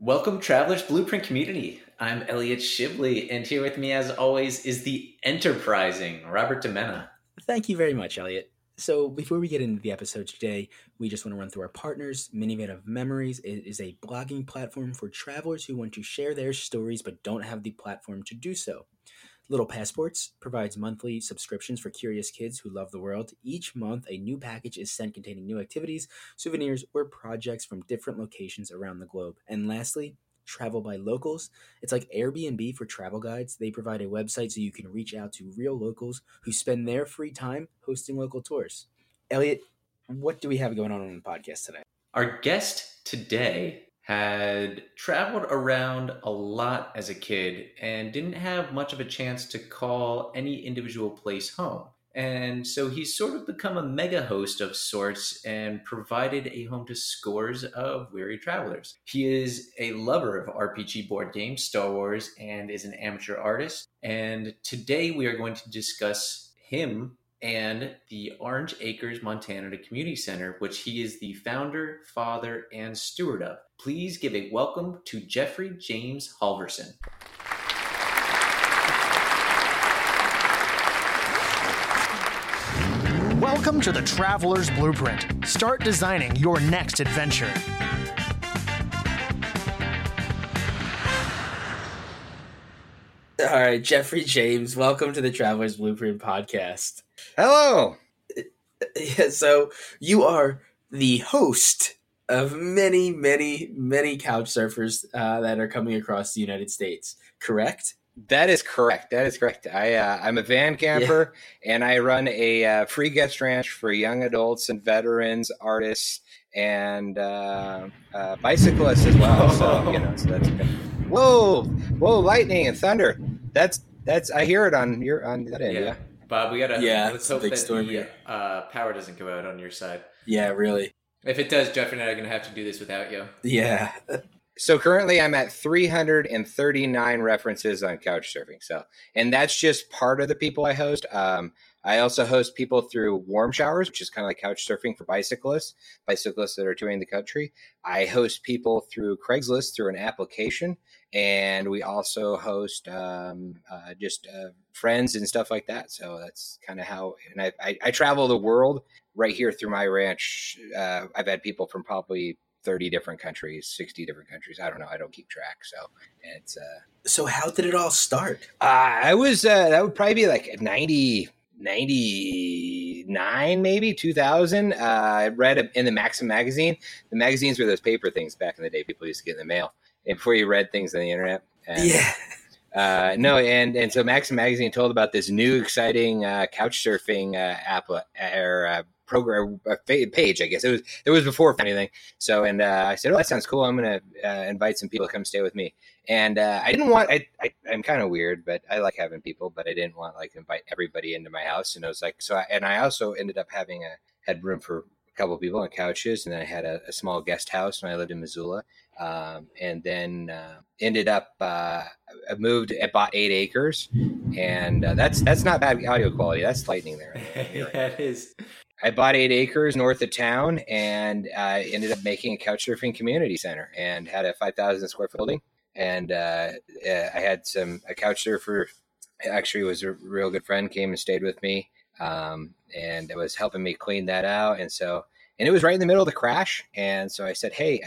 Welcome, Travelers Blueprint community. I'm Elliot Shibley, and here with me, as always, is the enterprising Robert DeMena. Thank you very much, Elliot. So, before we get into the episode today, we just want to run through our partners. Minivan of Memories is a blogging platform for travelers who want to share their stories but don't have the platform to do so. Little Passports provides monthly subscriptions for curious kids who love the world. Each month, a new package is sent containing new activities, souvenirs, or projects from different locations around the globe. And lastly, Travel by Locals. It's like Airbnb for travel guides. They provide a website so you can reach out to real locals who spend their free time hosting local tours. Elliot, what do we have going on on the podcast today? Our guest today had traveled around a lot as a kid and didn't have much of a chance to call any individual place home. And so he's sort of become a mega host of sorts and provided a home to scores of weary travelers. He is a lover of RPG board games, Star Wars, and is an amateur artist. And today we are going to discuss him and the Orange Acres Montana Community Center, which he is the founder, father, and steward of. Please give a welcome to Jeffrey James Halverson. Welcome to the Traveler's Blueprint. Start designing your next adventure. All right, Jeffrey James, welcome to the Traveler's Blueprint podcast. Hello. Yeah, so you are the host of many, many, many couch surfers uh, that are coming across the United States, correct? That is correct. That is correct. I uh, I'm a van camper, yeah. and I run a uh, free guest ranch for young adults and veterans, artists, and uh, uh, bicyclists as well. So you know, so that's good. whoa, whoa, lightning and thunder. That's that's I hear it on your on that end. Yeah. yeah. Bob, we gotta yeah. Let's hope that the uh, power doesn't go out on your side. Yeah, really. If it does, Jeff and I are gonna have to do this without you. Yeah. so currently, I'm at 339 references on Couchsurfing. So, and that's just part of the people I host. Um, I also host people through Warm Showers, which is kind of like couch surfing for bicyclists, bicyclists that are touring the country. I host people through Craigslist through an application, and we also host um, uh, just uh, friends and stuff like that. So that's kind of how. And I, I, I, travel the world right here through my ranch. Uh, I've had people from probably 30 different countries, 60 different countries. I don't know. I don't keep track. So it's. Uh, so how did it all start? Uh, I was. Uh, that would probably be like 90. 99 maybe 2000 uh, i read in the maxim magazine the magazines were those paper things back in the day people used to get in the mail before you read things on the internet and, yeah uh, no and and so maxim magazine told about this new exciting uh, couch surfing uh, app uh, or uh, program page i guess it was it was before anything so and i said oh that sounds cool i'm gonna invite some people to come stay with me and uh, I didn't want. I, I am kind of weird, but I like having people. But I didn't want like invite everybody into my house. And I was like, so. I, and I also ended up having a had room for a couple of people on couches, and then I had a, a small guest house when I lived in Missoula. Um, and then uh, ended up uh, moved. I bought eight acres, and uh, that's that's not bad audio quality. That's lightning there. it is. I bought eight acres north of town, and I ended up making a couch surfing community center, and had a five thousand square foot building and uh, I had some a couch surfer. Actually, was a real good friend. Came and stayed with me, um, and it was helping me clean that out. And so, and it was right in the middle of the crash. And so I said, "Hey,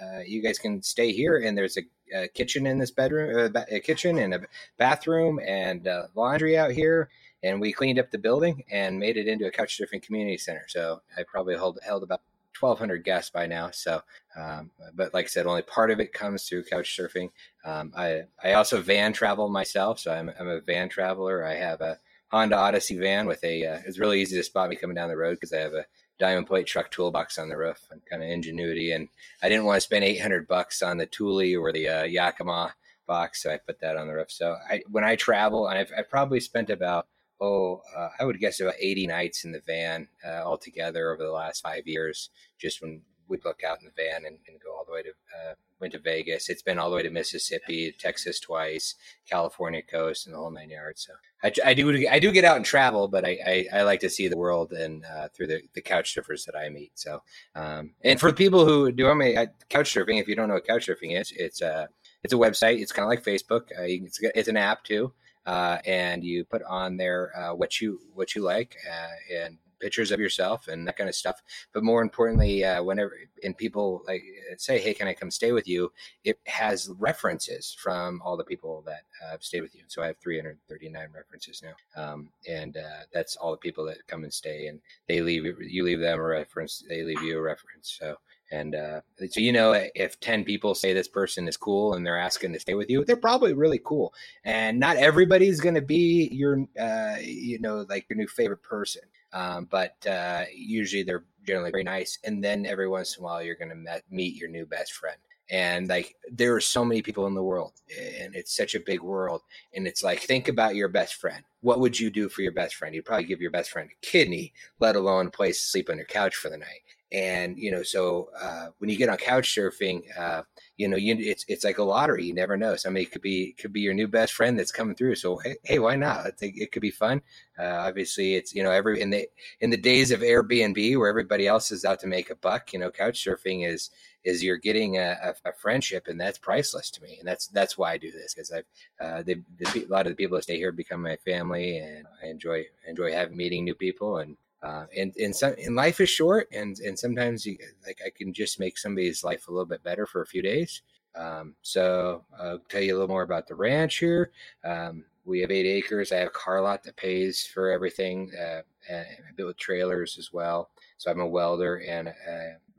uh, uh, you guys can stay here, and there's a, a kitchen in this bedroom, uh, a kitchen and a bathroom, and laundry out here." And we cleaned up the building and made it into a couch surfing community center. So I probably held, held about 1,200 guests by now. So, um, but like I said, only part of it comes through couch surfing. Um, I, I also van travel myself. So I'm, I'm a van traveler. I have a Honda Odyssey van with a, uh, it's really easy to spot me coming down the road because I have a diamond plate truck toolbox on the roof and kind of ingenuity. And I didn't want to spend 800 bucks on the Thule or the uh, Yakima box. So I put that on the roof. So I, when I travel, and I've, I've probably spent about oh, uh, I would guess about 80 nights in the van uh, altogether over the last five years, just when we'd look out in the van and, and go all the way to uh, went to Vegas. It's been all the way to Mississippi, Texas twice, California coast, and the whole nine yards. So I, I do I do get out and travel, but I, I, I like to see the world and uh, through the, the couch surfers that I meet. So um, and for people who do I mean couch surfing, if you don't know what couch surfing is, it's a it's a website. It's kind of like Facebook. Uh, it's, it's an app too. Uh, and you put on there uh, what you what you like, uh, and pictures of yourself and that kind of stuff. But more importantly, uh, whenever and people like say, "Hey, can I come stay with you?" It has references from all the people that uh, stayed with you. So I have 339 references now, um, and uh, that's all the people that come and stay, and they leave you leave them a reference, they leave you a reference. So. And uh, so, you know, if 10 people say this person is cool and they're asking to stay with you, they're probably really cool. And not everybody's going to be your, uh, you know, like your new favorite person. Um, but uh, usually they're generally very nice. And then every once in a while, you're going to meet your new best friend. And like, there are so many people in the world, and it's such a big world. And it's like, think about your best friend. What would you do for your best friend? You'd probably give your best friend a kidney, let alone a place to sleep on your couch for the night and you know so uh, when you get on couch surfing uh, you know you, it's it's like a lottery you never know. Somebody could be could be your new best friend that's coming through. So hey, hey why not? Think it could be fun. Uh, obviously it's you know every in the in the days of airbnb where everybody else is out to make a buck you know couch surfing is is you're getting a, a, a friendship and that's priceless to me. And that's that's why i do this because i've uh, the, a lot of the people that stay here become my family and i enjoy enjoy having meeting new people and uh, and and some and life is short, and and sometimes you, like I can just make somebody's life a little bit better for a few days. Um, so I'll tell you a little more about the ranch here. Um, we have eight acres. I have a car lot that pays for everything. Uh, and I build trailers as well. So I'm a welder, and uh,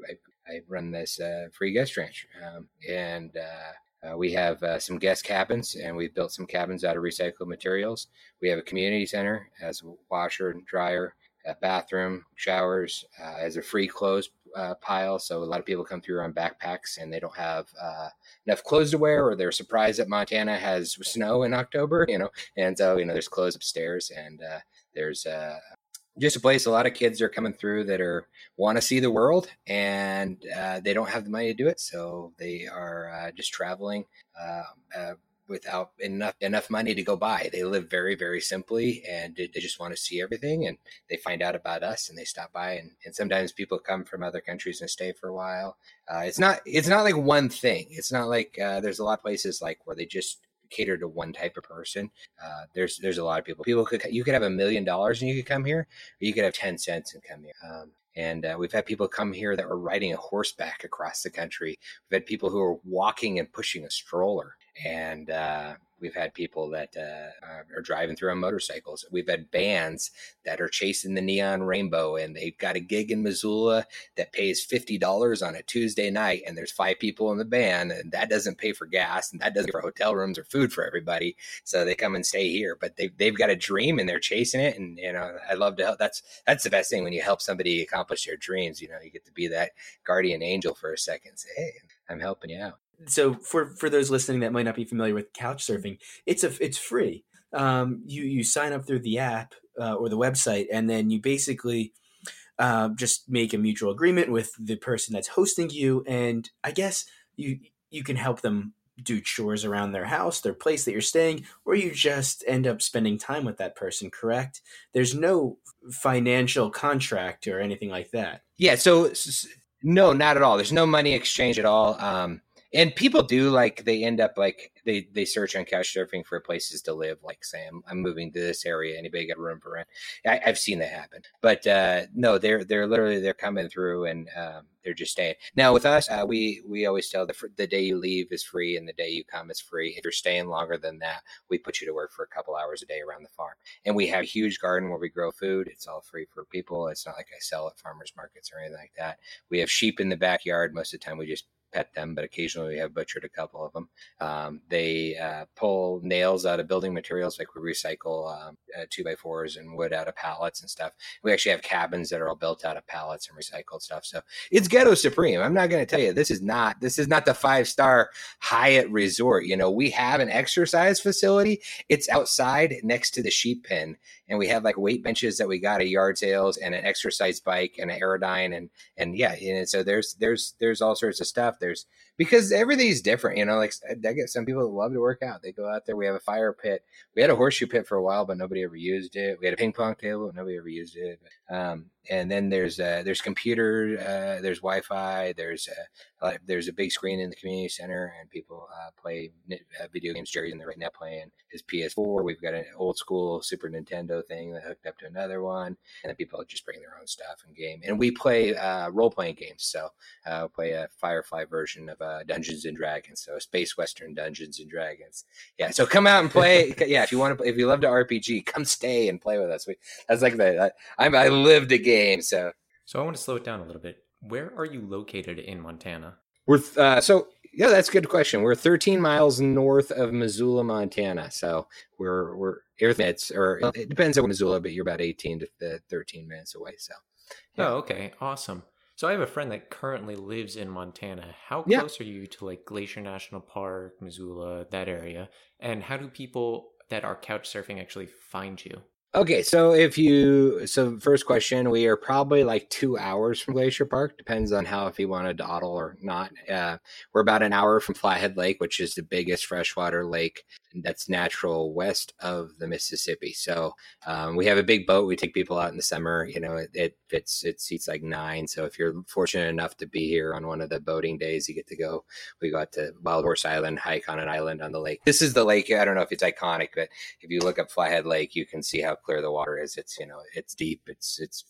I, I, run this uh, free guest ranch. Um, and uh, uh, we have uh, some guest cabins, and we've built some cabins out of recycled materials. We have a community center as a washer and dryer a bathroom, showers, uh, as a free clothes uh, pile. So a lot of people come through on backpacks and they don't have uh, enough clothes to wear, or they're surprised that Montana has snow in October, you know. And so you know, there's clothes upstairs, and uh, there's uh, just a place a lot of kids are coming through that are want to see the world and uh, they don't have the money to do it so they are just traveling without enough enough money to go by. They live very very simply, and they just want to see everything. And they find out about us, and they stop by. And, and sometimes people come from other countries and stay for a while. Uh, it's not it's not like one thing. It's not like uh, there's a lot of places like where they just cater to one type of person. Uh, there's there's a lot of people. People could you could have a million dollars and you could come here, or you could have ten cents and come here. Um, and uh, we've had people come here that were riding a horseback across the country. We've had people who are walking and pushing a stroller and uh, we've had people that uh, are driving through on motorcycles. We've had bands that are chasing the neon rainbow, and they've got a gig in Missoula that pays fifty dollars on a Tuesday night, and there's five people in the band, and that doesn't pay for gas, and that doesn't pay for hotel rooms or food for everybody. So they come and stay here, but they they've got a dream and they're chasing it, and you know I love to help. That's that's the best thing when you help somebody accomplish their dreams. You know, you get to be that guardian angel for a second. Say, hey, I'm helping you out so for for those listening that might not be familiar with couch surfing, it's a it's free. Um, you you sign up through the app uh, or the website, and then you basically uh, just make a mutual agreement with the person that's hosting you, and I guess you you can help them do chores around their house, their place that you're staying, or you just end up spending time with that person. Correct? There's no financial contract or anything like that. Yeah. So. No, not at all. There's no money exchange at all. Um, and people do like they end up like they they search on couch surfing for places to live like say i'm, I'm moving to this area anybody got room for rent? I, have seen that happen. But uh, no they're they're literally they're coming through and um, they're just staying. Now with us uh, we we always tell the, the day you leave is free and the day you come is free. If you're staying longer than that we put you to work for a couple hours a day around the farm. And we have a huge garden where we grow food. It's all free for people. It's not like i sell at farmers markets or anything like that. We have sheep in the backyard. Most of the time we just pet them, but occasionally we have butchered a couple of them. Um, they uh, pull nails out of building materials, like we recycle um, uh, two by fours and wood out of pallets and stuff. We actually have cabins that are all built out of pallets and recycled stuff. So it's ghetto supreme. I'm not going to tell you this is not this is not the five star Hyatt resort. You know, we have an exercise facility. It's outside next to the sheep pen, and we have like weight benches that we got at yard sales and an exercise bike and an Airdyne and and yeah and so there's there's there's all sorts of stuff. There's because everything's different you know like i get some people that love to work out. They go out there we have a fire pit. We had a horseshoe pit for a while but nobody ever used it. We had a ping pong table but nobody ever used it. Um, and then there's uh, there's computer uh, there's wi-fi there's uh, there's a big screen in the community center and people uh, play uh, video games jerry's in there right now playing his ps4 we've got an old school super nintendo thing that hooked up to another one and then people just bring their own stuff and game. And we play uh, role-playing games so uh, play a firefly version of dungeons and dragons so space western dungeons and dragons yeah so come out and play yeah if you want to if you love to rpg come stay and play with us we, that's like the i i lived a game. So, so I want to slow it down a little bit. Where are you located in Montana? We're uh, so yeah, that's a good question. We're 13 miles north of Missoula, Montana. So we're we're minutes, or it depends on Missoula, but you're about 18 to 13 minutes away. So. Yeah. Oh, okay, awesome. So I have a friend that currently lives in Montana. How close yeah. are you to like Glacier National Park, Missoula, that area? And how do people that are couch surfing actually find you? Okay, so if you so first question, we are probably like two hours from Glacier Park. Depends on how if you want to dawdle or not. Uh, we're about an hour from Flathead Lake, which is the biggest freshwater lake that's natural west of the Mississippi. So um, we have a big boat. We take people out in the summer. You know, it, it fits. It seats like nine. So if you're fortunate enough to be here on one of the boating days, you get to go. We got to Wild Horse Island, hike on an island on the lake. This is the lake. I don't know if it's iconic, but if you look up Flathead Lake, you can see how clear the water is. It's you know, it's deep. It's it's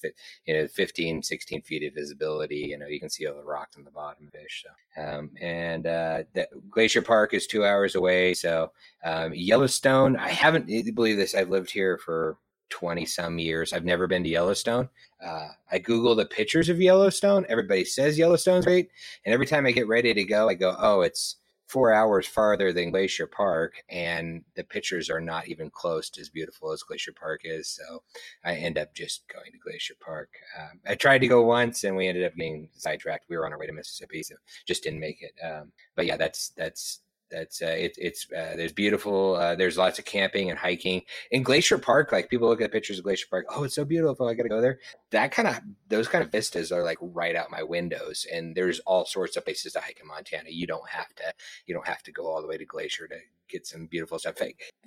you know, 15, 16 feet of visibility. You know, you can see all the rocks on the bottom fish. So um, and uh, the, Glacier Park is two hours away. So um, Yellowstone, I haven't believe this. I've lived here for 20 some years. I've never been to Yellowstone. Uh, I Google the pictures of Yellowstone. Everybody says Yellowstone's great. And every time I get ready to go, I go, oh, it's four hours farther than Glacier Park. And the pictures are not even close to as beautiful as Glacier Park is. So I end up just going to Glacier Park. Um, I tried to go once and we ended up getting sidetracked. We were on our way to Mississippi, so just didn't make it. Um, but yeah, that's, that's, that's uh, it, it's uh, there's beautiful uh, there's lots of camping and hiking in glacier park like people look at pictures of glacier park oh it's so beautiful i gotta go there that kind of those kind of vistas are like right out my windows and there's all sorts of places to hike in montana you don't have to you don't have to go all the way to glacier to get some beautiful stuff.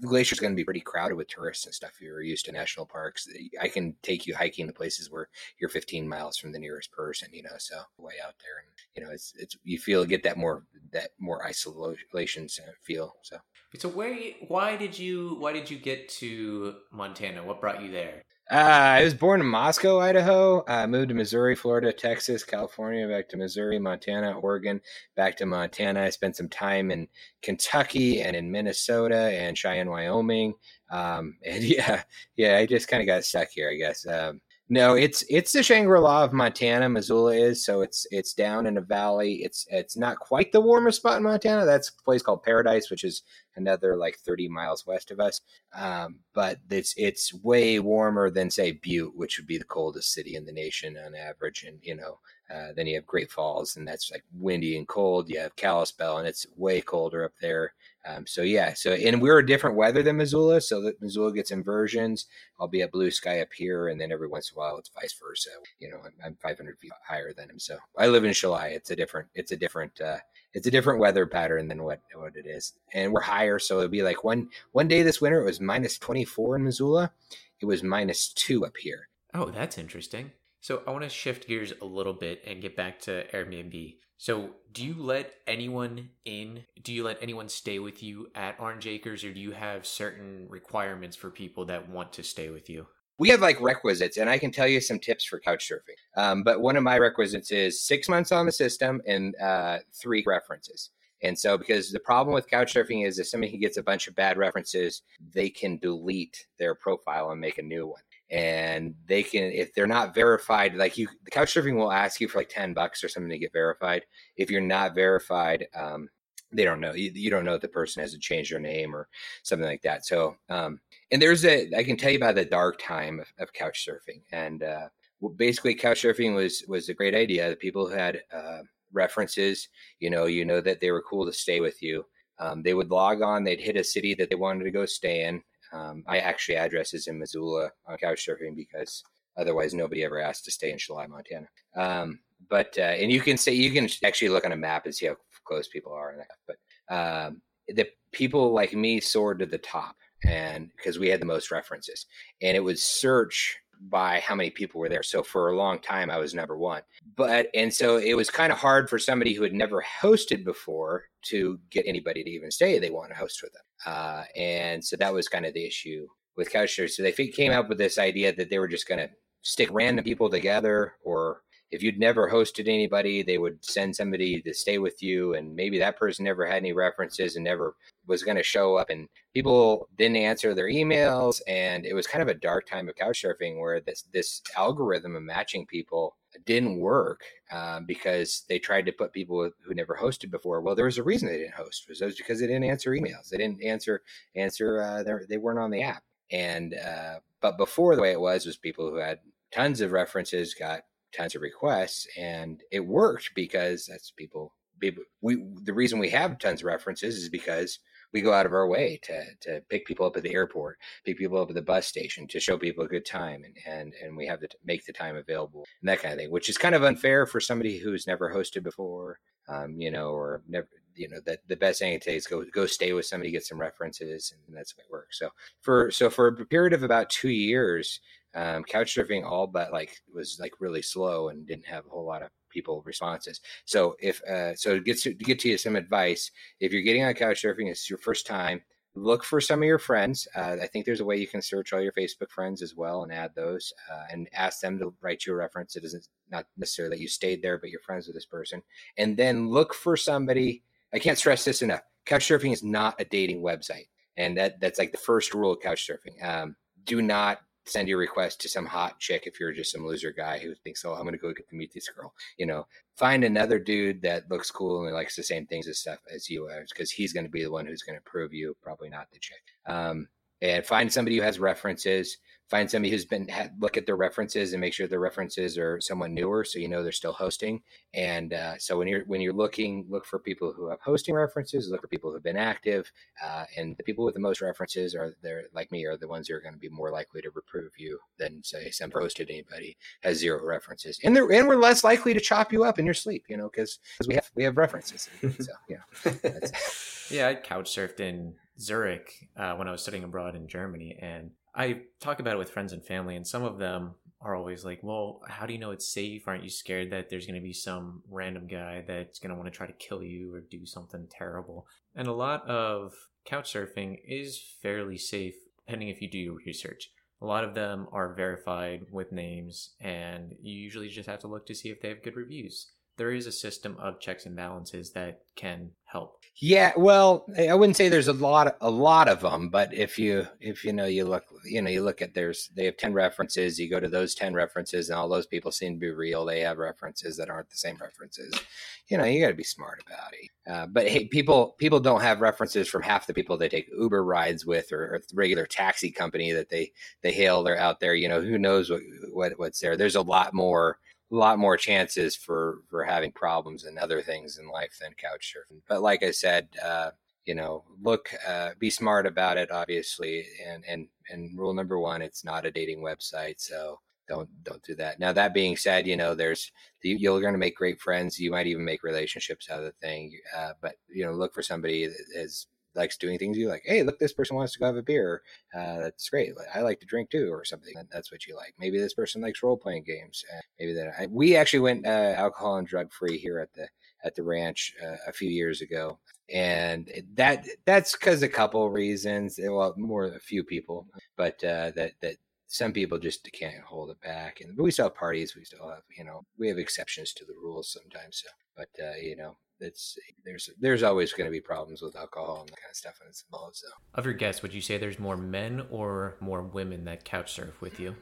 Glacier is going to be pretty crowded with tourists and stuff. You're used to national parks, I can take you hiking to places where you're 15 miles from the nearest person. You know, so way out there, and you know, it's it's you feel get that more that more isolation feel. So. So where why did you why did you get to Montana? What brought you there? Uh, I was born in Moscow, Idaho. I moved to Missouri, Florida, Texas, California, back to Missouri, Montana, Oregon, back to Montana. I spent some time in Kentucky and in Minnesota and Cheyenne, Wyoming. Um, and yeah, yeah, I just kind of got stuck here, I guess. Um, no, it's it's the Shangri La of Montana. Missoula is so it's it's down in a valley. It's it's not quite the warmest spot in Montana. That's a place called Paradise, which is another like thirty miles west of us. Um, but it's it's way warmer than say Butte, which would be the coldest city in the nation on average. And you know, uh, then you have Great Falls, and that's like windy and cold. You have Kalispell, and it's way colder up there. Um, so yeah, so and we're a different weather than Missoula, so that Missoula gets inversions. I'll be at blue sky up here, and then every once in a while it's vice versa. You know, I'm, I'm 500 feet higher than him, so I live in Chili. It's a different, it's a different, uh, it's a different weather pattern than what what it is, and we're higher, so it'll be like one one day this winter it was minus 24 in Missoula, it was minus two up here. Oh, that's interesting. So I want to shift gears a little bit and get back to Airbnb. So, do you let anyone in? Do you let anyone stay with you at Orange Acres, or do you have certain requirements for people that want to stay with you? We have like requisites, and I can tell you some tips for couch surfing. Um, but one of my requisites is six months on the system and uh, three references. And so, because the problem with couch surfing is if somebody gets a bunch of bad references, they can delete their profile and make a new one and they can if they're not verified like you the couch surfing will ask you for like 10 bucks or something to get verified. If you're not verified um, they don't know. You, you, don't know if the person has to change their name or something like that. So um, and there's a i can tell you about the dark time of, of couch surfing. And uh, basically couch surfing was was a great idea. The people who had uh, references you know you know that they were cool to stay with you. Um, they would log on. They'd hit a city that they wanted to go stay in Um, I actually addresses in Missoula on Couchsurfing because otherwise nobody ever asked to stay in Chalai, Montana. Um, but uh, and you can say you can actually look on a map and see how close people are and that. But um, the people like me soared to the top, and because we had the most references, and it was search by how many people were there. So for a long time, I was number one. But, and so it was kind of hard for somebody who had never hosted before to get anybody to even say they want to host with them. Uh, and so that was kind of the issue with Couchsurfing. So they came up with this idea that they were just going to stick random people together or if you'd never hosted anybody, they would send somebody to stay with you, and maybe that person never had any references and never was going to show up. And people didn't answer their emails, and it was kind of a dark time of couchsurfing where this this algorithm of matching people didn't work um, because they tried to put people who never hosted before. Well, there was a reason they didn't host. It was because they didn't answer emails. They didn't answer answer. Uh, they weren't on the app. And uh, but before the way it was was people who had tons of references got tons of requests and it worked because that's people people we the reason we have tons of references is because we go out of our way to to pick people up at the airport, pick people up at the bus station to show people a good time, and and and we have to make the time available and that kind of thing, which is kind of unfair for somebody who's never hosted before, um, you know, or never. You know that the best thing to is go go stay with somebody, get some references, and that's it works. So for so for a period of about two years, um, couch surfing all but like was like really slow and didn't have a whole lot of people responses. So if uh, so to get to, to get to you some advice, if you're getting on couch surfing, it's your first time. Look for some of your friends. Uh, I think there's a way you can search all your Facebook friends as well and add those, uh, and ask them to write you a reference. It isn't not necessarily that you stayed there, but you're friends with this person. And then look for somebody. I can't stress this enough. Couch surfing is not a dating website, and that that's like the first rule of couch surfing. Um, do not send your request to some hot chick if you're just some loser guy who thinks, oh, I'm going to go get to meet this girl. You know, find another dude that looks cool and likes the same things as stuff as you are, because he's going to be the one who's going to prove you, probably not the chick. Um, and find somebody who has references find somebody who's been had, look at their references and make sure their references are somewhat newer so you know they're still hosting. And uh, so when you're when you're looking look for people who have hosting references look for people who've been active uh, and the people with the most references are they're like me are the ones who are going to be more likely to reprove you than say some hosted anybody has zero references. And they're and we're less likely to chop you up in your sleep you know because we have we have references. So yeah yeah i couch surfed in Zurich uh, when I was studying abroad in Germany, and I talk about it with friends and family, and some of them are always like, "Well, how do you know it's safe? Aren't you scared that there's going to be some random guy that's going to want to try to kill you or do something terrible?" And a lot of couch surfing is fairly safe, depending if you do your research. A lot of them are verified with names, and you usually just have to look to see if they have good reviews there is a system of checks and balances that can help. Yeah, well, I wouldn't say there's a lot, a lot of them, but if you, if you know, you look, you know, you look at there's, they have ten references. You go to those ten references, and all those people seem to be real. They have references that aren't the same references. You know, you got to be smart about it. Uh, but hey, people, people don't have references from half the people they take Uber rides with, or, or regular taxi company that they they hail. They're out there. You know, who knows what, what what's there? There's a lot more a lot more chances for for having problems and other things in life than couch surfing. But like I said, uh, you know, look, uh, be smart about it, obviously. And and and rule number one, it's not a dating website, so don't don't do that. Now that being said, you know, there's you're going to make great friends. You might even make relationships out of the thing. Uh, but you know, look for somebody that is likes doing things you like. Hey, look, this person wants to go have a beer. Uh, that's great. I like to drink too, or something. That's what you like. Maybe this person likes role playing games. Uh, maybe that. I, we actually went uh, alcohol and drug free here at the at the ranch uh, a few years ago, and that that's because a couple reasons. Well, more a few people, but uh, that that some people just can't hold it back. And we still have parties. We still have, you know, we have exceptions to the rules sometimes. So, but uh, you know, it's there's there's always going to be problems with alcohol and that kind of stuff when it's involved. So, of your guests, would you say there's more men or more women that couch surf with you?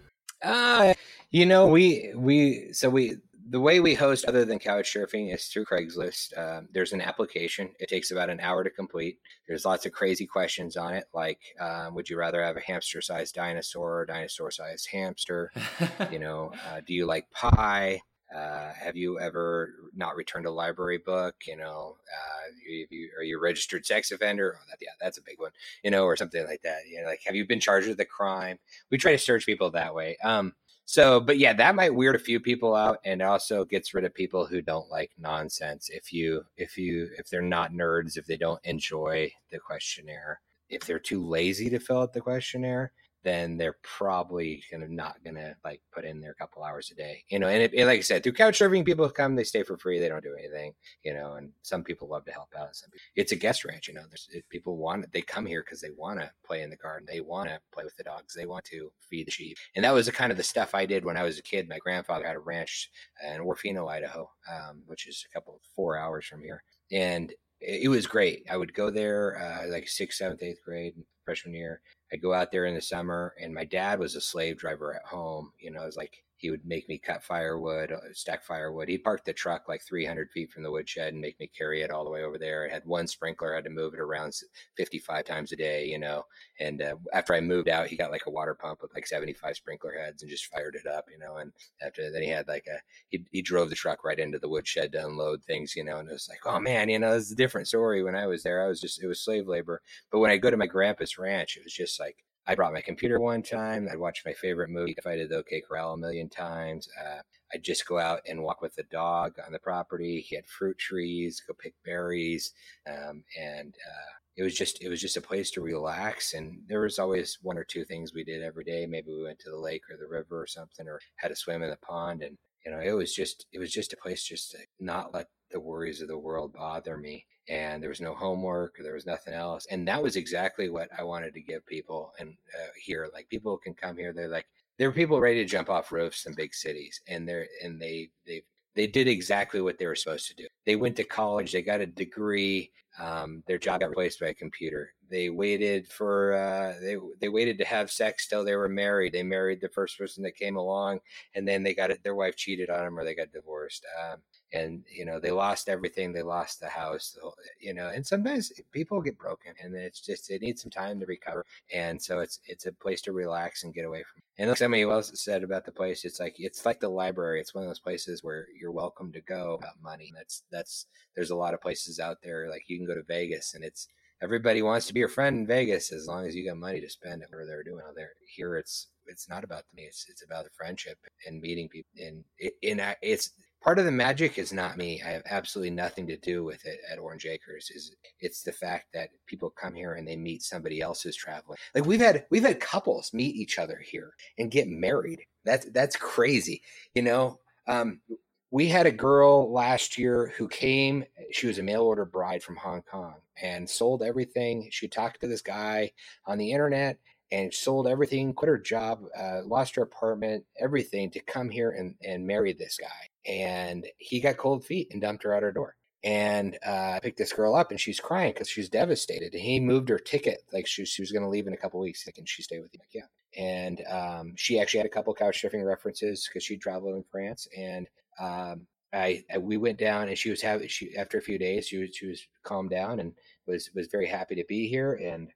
Uh, you know, we we so we the way we host other than couch surfing is through Craigslist. Um, there's an application. It takes about an hour to complete. There's lots of crazy questions on it, like um, would you rather have a hamster-sized dinosaur or dinosaur-sized hamster? you know, uh, do you like pie? Uh, have you ever not returned a library book? You know, uh, you, are you a registered sex offender? Oh, that, yeah, that's a big one. You know, or something like that. You know, like have you been charged with a crime? We try to search people that way. Um, so, but yeah, that might weird a few people out, and also gets rid of people who don't like nonsense. If you, if you, if they're not nerds, if they don't enjoy the questionnaire, if they're too lazy to fill out the questionnaire, then they're probably gonna not gonna like put in their couple hours a day, you know. And, it, and like I said, through couch surfing, people come, they stay for free, they don't do anything, you know. And some people love to help out. Some people, it's a guest ranch, you know. There's people want they come here because they want to play in the garden, they want to play with the dogs, they want to feed the sheep, and that was the kind of the stuff I did when I was a kid. My grandfather had a ranch in Orofino, Idaho, um, which is a couple four hours from here, and it was great. I would go there uh, like sixth, seventh, eighth grade, freshman year. I'd go out there in the summer, and my dad was a slave driver at home. You know, it was like he would make me cut firewood, uh, stack firewood. He'd park the truck like 300 feet from the woodshed and make me carry it all the way over there. I had one sprinkler, I had to move it around 55 times a day, you know. And uh, after I moved out, he got like a water pump with like 75 sprinkler heads and just fired it up, you know. And after then, he had like a he, he drove the truck right into the woodshed to unload things, you know. And it was like, oh man, you know, it's a different story. When I was there, I was just it was slave labor. But when I go to my grandpa's ranch, it was just like I brought my computer one time. I'd watch my favorite movie, If I Did the OK Corral, a million times. Uh, I'd just go out and walk with the dog on the property. He had fruit trees, go pick berries, um, and uh, it was just it was just a place to relax. And there was always one or two things we did every day. Maybe we went to the lake or the river or something, or had a swim in the pond. And you know, it was just it was just a place just to not let the worries of the world bother me and there was no homework there was nothing else and that was exactly what i wanted to give people and uh, here like people can come here they're like there were people ready to jump off roofs in big cities and they're and they they they did exactly what they were supposed to do. They went to college they got a degree um, their job got replaced by a computer. They waited for uh, they they waited to have sex till they were married they married the first person that came along and then they got it their wife cheated on them or they got divorced um, and you know they lost everything they lost the house you know and sometimes people get broken and it's just they need some time to recover and so it's it's a place to relax and get away from and like somebody else said about the place it's like it's like the library it's one of those places where you're welcome to go about money that's that's there's a lot of places out there like you can go to vegas and it's everybody wants to be your friend in vegas as long as you got money to spend where they're doing out there here it's it's not about me it's it's about the friendship and meeting people and it, and it's part of the magic is not me. I have absolutely nothing to do with it at Orange Acres. Is it's the fact that people come here and they meet somebody else who's traveling. Like we've had we've had couples meet each other here and get married. That's that's crazy. You know, um, we had a girl last year who came. She was a mail order bride from Hong Kong and sold everything. She talked to this guy on the internet and sold everything, quit her job, uh, lost her apartment, everything to come here and, and marry this guy and he got cold feet and dumped her out her door. And uh, I picked this girl up, and she's crying because she's devastated. And he moved her ticket, like she, she was going to leave in a couple weeks. Like, can she stay with you? Like, yeah. And um, she actually had a couple couch surfing references because she traveled in France. And um, I, I, we went down, and she was having she after a few days, she was she was calmed down and was was very happy to be here. And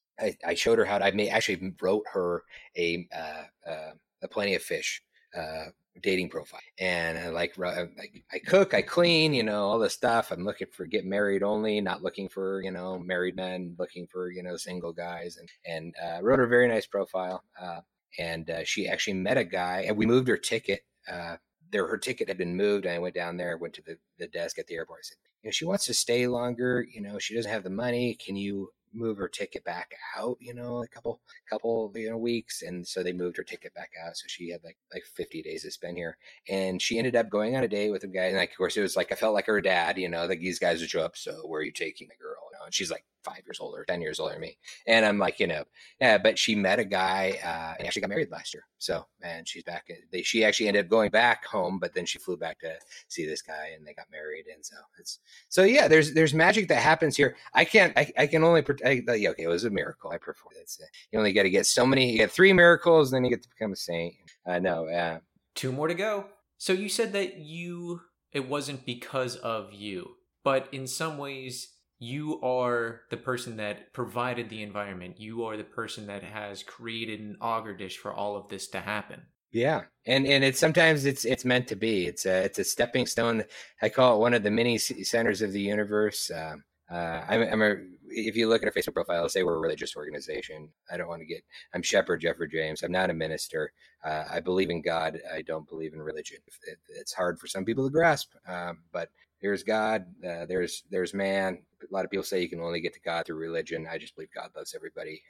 I, showed her how to, I made, actually wrote her a uh, uh, a plenty of fish uh, dating profile. And I like I, cook i clean you know all this stuff. I'm looking for get married only not looking for you know married men looking for you know single guys. And and uh, wrote her a very nice profile uh, and uh, she actually met a guy and we moved her ticket uh, there her ticket had been moved and i went down there went to the, the desk at the airport. I said you know she wants to stay longer you know she doesn't have the money. Can you move her ticket back out, you know, a couple couple you know weeks, and so they moved her ticket back out. So she had like like 50 days to spend here, and she ended up going on a date with a guy. And like, of course, it was like I felt like her dad, you know, like these guys would show up. So where are you taking the girl? Know, and she's like five years older, 10 years older than me. And I'm like, you know, yeah, but she met a guy uh, and actually got married last year. So, and she's back. They, she actually ended up going back home, but then she flew back to see this guy and they got married. And so it's, so yeah, there's, there's magic that happens here. I can't, I, I can only, I, okay, it was a miracle. I performed it. You only got to get so many, you get three miracles, then you get to become a saint. I uh, know. Uh, Two more to go. So you said that you, it wasn't because of you, but in some ways, you are the person that provided the environment. You are the person that has created an agar dish for all of this to happen. Yeah, and and it's sometimes it's it's meant to be. It's a it's a stepping stone. I call it one of the mini centers of the universe. Um, uh, I'm, I'm a, if you look at our Facebook profile, say we're a religious organization. I don't want to get. I'm Shepherd Jeffrey James. I'm not a minister. Uh, I believe in God. I don't believe in religion. It, it's hard for some people to grasp, um, but there's God. Uh, there's there's man a lot of people say you can only get to God through religion. I just believe God loves everybody.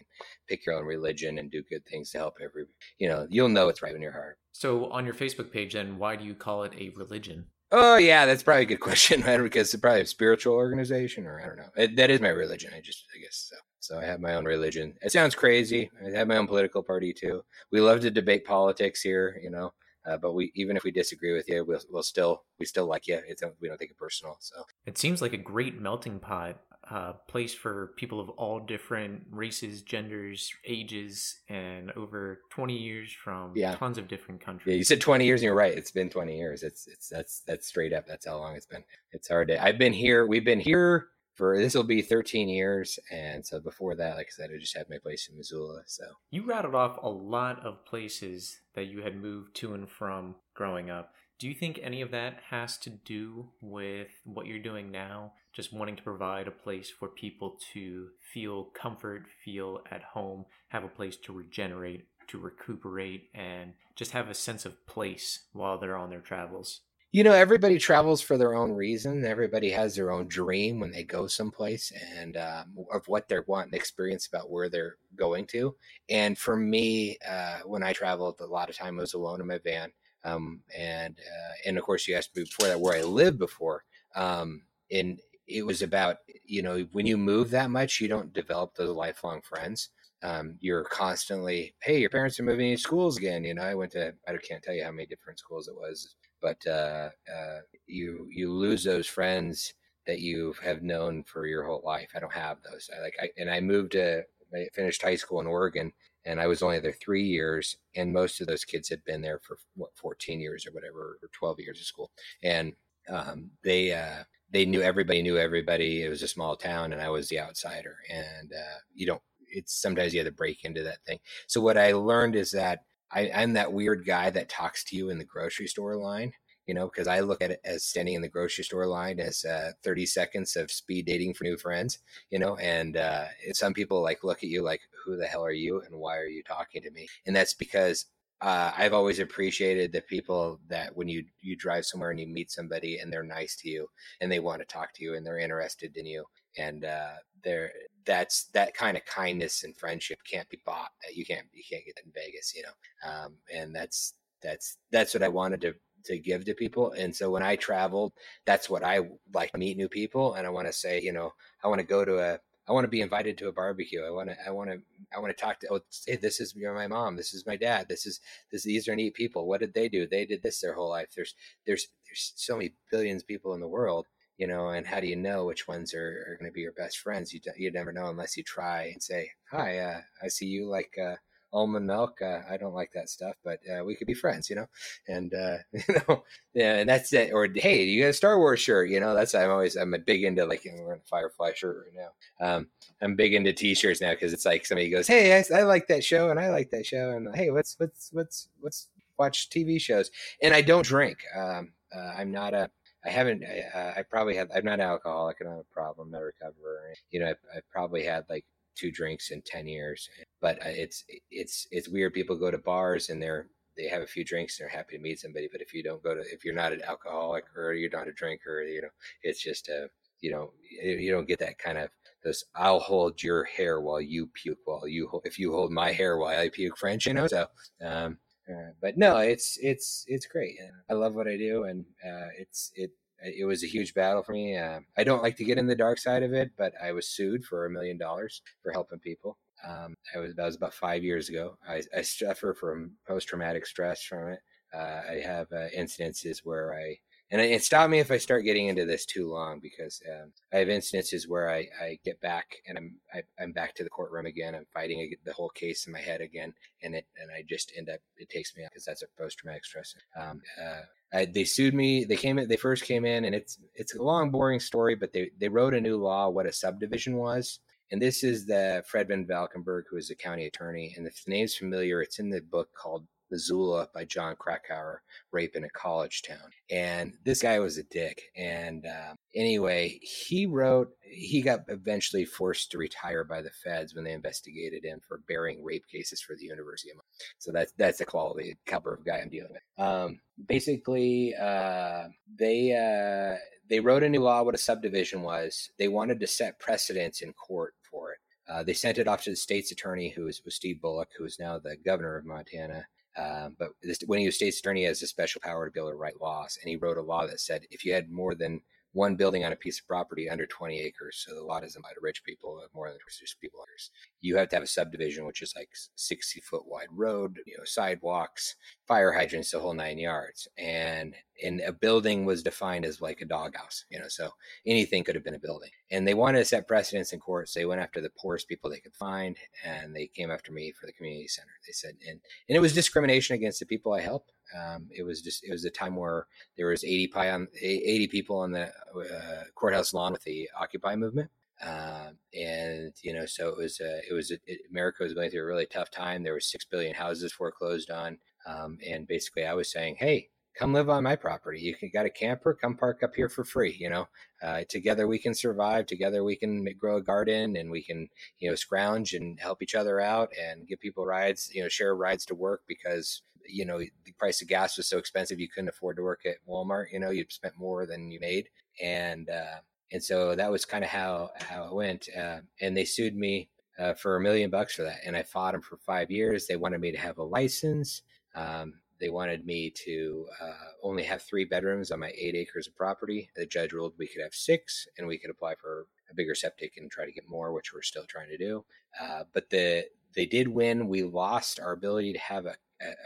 Pick your own religion and do good things to help every. You know, you'll know it's right in your heart. So on your Facebook page, then why do you call it a religion? Oh yeah, that's probably a good question, right? Because it's probably a spiritual organization, or I don't know. It, that is my religion. I just, I guess so. So I have my own religion. It sounds crazy. I have my own political party too. We love to debate politics here, you know. Uh, but we even if we disagree with you, we'll, we'll still we still like you. It's we don't take it personal. So it seems like a great melting pot uh, place for people of all different races, genders, ages, and over 20 years from yeah. tons of different countries. Yeah, you said 20 years, and you're right. It's been 20 years. It's it's that's that's straight up. That's how long it's been. It's hard to. I've been here. We've been here for this will be 13 years, and so before that, like I said, I just had my place in Missoula. So you rattled off a lot of places that you had moved to and from growing up. Do you think any of that has to do with what you're doing now? Just wanting to provide a place for people to feel comfort, feel at home, have a place to regenerate, to recuperate, and just have a sense of place while they're on their travels? You know, everybody travels for their own reason. Everybody has their own dream when they go someplace and um, of what they're wanting to experience about where they're going to. And for me, uh, when I traveled, a lot of time I was alone in my van um, and uh, and of course you asked me before that where I lived before. Um, and it was about you know when you move that much, you don't develop those lifelong friends. Um, you're constantly, hey, your parents are moving to schools again. You know, I went to I can't tell you how many different schools it was, but uh, uh, you you lose those friends that you have known for your whole life. I don't have those. I like I and I moved to I finished high school in Oregon and I was only there three years, and most of those kids had been there for what 14 years or whatever, or 12 years of school, and um, they uh, they knew everybody knew everybody. It was a small town, and I was the outsider, and uh, you don't. It's sometimes you have to break into that thing. So what I learned is that I, I'm that weird guy that talks to you in the grocery store line you know, because I look at it as standing in the grocery store line as uh, 30 seconds of speed dating for new friends, you know, and uh, some people like look at you like, who the hell are you and why are you talking to me? And that's because uh, I've always appreciated the people that when you you drive somewhere and you meet somebody and they're nice to you and they want to talk to you and they're interested in you and uh, they're that's that kind of kindness and friendship can't be bought. You can't you can't get that in Vegas, you know. Um, and that's that's that's what I wanted to to give to people. And so when I traveled, that's what I like meet new people. And I want to say, you know, I want to go to a, I want to be invited to a barbecue. I want to, I want to, I want to talk to, oh, hey, this is my mom. This is my dad. This is, this, these are neat people. What did they do? They did this their whole life. There's, there's, there's so many billions of people in the world, you know, and how do you know which ones are, are going to be your best friends? You, you never know unless you try and say, hi, uh, I see you like, uh, almond milk. Uh, I don't like that stuff, but uh, we could be friends, you know. And uh, you know, yeah, and that's it. Or hey, you got a Star Wars shirt? You know, that's I'm always I'm a big into like you know, a Firefly shirt right now. Um, I'm big into T-shirts now because it's like somebody goes, hey, I, I, like that show, and I like that show, and hey, what's what's what's what's watch TV shows? And I don't drink. Um, uh, I'm not a I haven't. I, uh, I, probably have. I'm not alcoholic. I don't have a problem. I recover. You know, I've, I've probably had like two drinks in 10 years but uh, it's it's it's weird people go to bars and they're they have a few drinks and they're happy to meet somebody but if you don't go to if you're not an alcoholic or you're not a drinker you know it's just a you know you don't get that kind of this i'll hold your hair while you puke while you if you hold my hair while i puke french you know so um uh, but no it's it's it's great i love what i do and uh it's it it was a huge battle for me. Uh, I don't like to get in the dark side of it, but I was sued for a million dollars for helping people. Um, I was that was about five years ago. I, I suffer from post traumatic stress from it. Uh, I have uh, incidences where I and it stopped me if I start getting into this too long because um, I have instances where I, I get back and I'm I, am i am back to the courtroom again. I'm fighting the whole case in my head again, and it and I just end up it takes me out because that's a post traumatic stress. Um, uh, I, they sued me. They came in. They first came in, and it's it's a long, boring story. But they they wrote a new law what a subdivision was, and this is the Fred Van Valkenburg, who is the county attorney. And if the name's familiar, it's in the book called Missoula by Jon Krakauer, rape in a college town. And this guy was a dick. And uh, anyway, he wrote, he got eventually forced to retire by the feds when they investigated him for burying rape cases for the University of. So that's that's the quality caliber of guy I'm dealing with. Um, basically, uh, they uh, they wrote a new law what a subdivision was. They wanted to set precedents in court for it. Uh, they sent it off to the state's attorney, who was, was Steve Bullock, who is now the governor of Montana. Um, but this, when he was state's attorney, he has a special power to be able to write laws. And he wrote a law that said if you had more than one building on a piece of property under 20 acres. So the lot isn't by to rich people, more than just people others. You have to have a subdivision, which is like 60 foot wide road, you know, sidewalks, fire hydrants, the whole nine yards. And and a building was defined as like a doghouse, you know, so anything could have been a building. And they wanted to set precedents in court. So they went after the poorest people they could find, and they came after me for the community center. They said, and and it was discrimination against the people I help. Um, it was just it was a time where there was 80 on 80 people on the uh, courthouse lawn with the Occupy movement. Uh, and you know, so it was uh, it was it, America was going through a really tough time. There were six billion houses foreclosed on, um, and basically, I was saying, "Hey, come live on my property. You can got a camper, come park up here for free. You know, uh, together we can survive. Together we can grow a garden, and we can you know scrounge and help each other out, and give people rides. You know, share rides to work because you know the price of gas was so expensive you couldn't afford to work at Walmart. You know, you spent more than you made, and uh, and so that was kind of how how it went. Uh, and they sued me uh, for a million bucks for that, and I fought them for five years. They wanted me to have a license. Um, they wanted me to uh, only have three bedrooms on my eight acres of property. The judge ruled we could have six, and we could apply for a bigger septic and try to get more, which we're still trying to do. Uh, but the they did win. We lost our ability to have a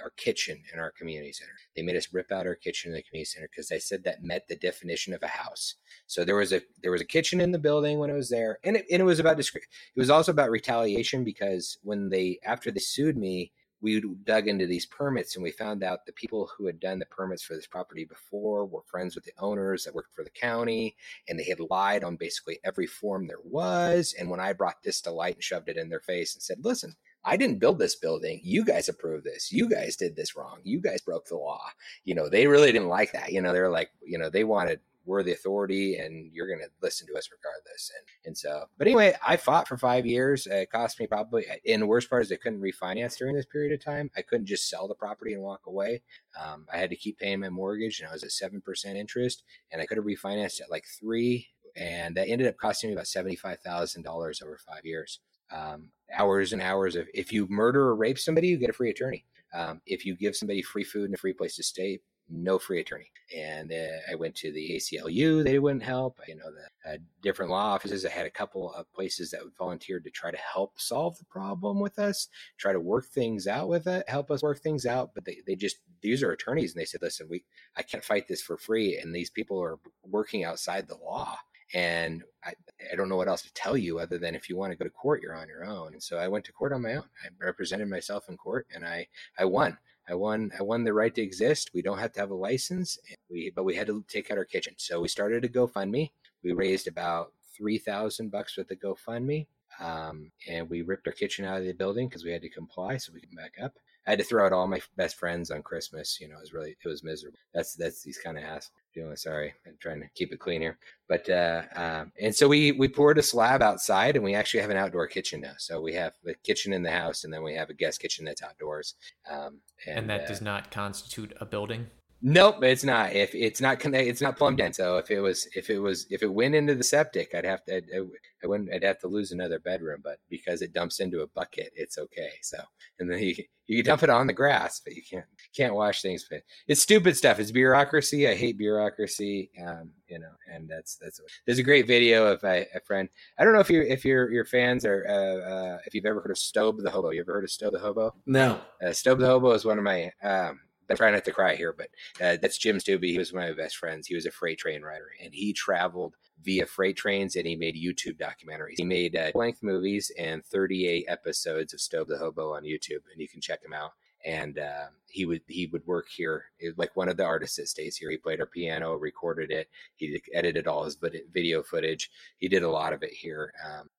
our kitchen in our community center. They made us rip out our kitchen in the community center because they said that met the definition of a house. So there was a there was a kitchen in the building when it was there, and it, and it was about it was also about retaliation because when they after they sued me, we dug into these permits and we found out the people who had done the permits for this property before were friends with the owners that worked for the county and they had lied on basically every form there was and when i brought this to light and shoved it in their face and said listen I didn't build this building. You guys approved this. You guys did this wrong. You guys broke the law. You know, they really didn't like that. You know, they're like, you know, they wanted we're the authority and you're going to listen to us regardless. And, and so, but anyway, I fought for five years. It cost me probably, and the worst part is I couldn't refinance during this period of time. I couldn't just sell the property and walk away. Um, I had to keep paying my mortgage and I was at 7% interest and I could have refinanced at like three. And that ended up costing me about $75,000 over five years um, hours and hours of if you murder or rape somebody, you get a free attorney. Um, if you give somebody free food and a free place to stay, no free attorney. And uh, I went to the ACLU; they wouldn't help. You know, the uh, different law offices. I had a couple of places that volunteered to try to help solve the problem with us, try to work things out with it, help us work things out. But they, they just these are attorneys, and they said, "Listen, we I can't fight this for free, and these people are working outside the law." And I, I don't know what else to tell you other than if you want to go to court, you're on your own. And so I went to court on my own. I represented myself in court and I, I won. I won. I won the right to exist. We don't have to have a license. We, but we had to take out our kitchen. So we started a GoFundMe. We raised about three thousand bucks with the GoFundMe, um, and we ripped our kitchen out of the building because we had to comply so we could back up. I had to throw out all my best friends on Christmas. You know, it was really it was miserable. That's that's these kind of assholes. Doing sorry, I'm trying to keep it clean here. But uh, um, and so we we poured a slab outside, and we actually have an outdoor kitchen now. So we have the kitchen in the house, and then we have a guest kitchen that's outdoors. Um, and, and, that uh, does not constitute a building. Nope, it's not. If it's not connect, it's not plumbed in. So if it was, if it was, if it went into the septic, I'd have to, I'd, I wouldn't, I'd have to lose another bedroom. But because it dumps into a bucket, it's okay. So and then you you can dump it on the grass, but you can't can't wash things. But it's stupid stuff. It's bureaucracy. I hate bureaucracy. Um, you know, and that's that's. There's a great video of a, a friend. I don't know if you if your your fans are uh, uh, if you've ever heard of Stobe the Hobo. You ever heard of Stobe the Hobo? No. Uh, Stobe the Hobo is one of my um, I'm trying not to cry here, but uh, that's Jim Stubbe. He was one of my best friends. He was a freight train rider, and he traveled via freight trains, and he made YouTube documentaries. He made uh, length movies and 38 episodes of Stobe the Hobo on YouTube, and you can check him out. And uh, he would he would work here, like one of the artists that stays here. He played our piano, recorded it, he edited all his video footage. He did a lot of it here. Um,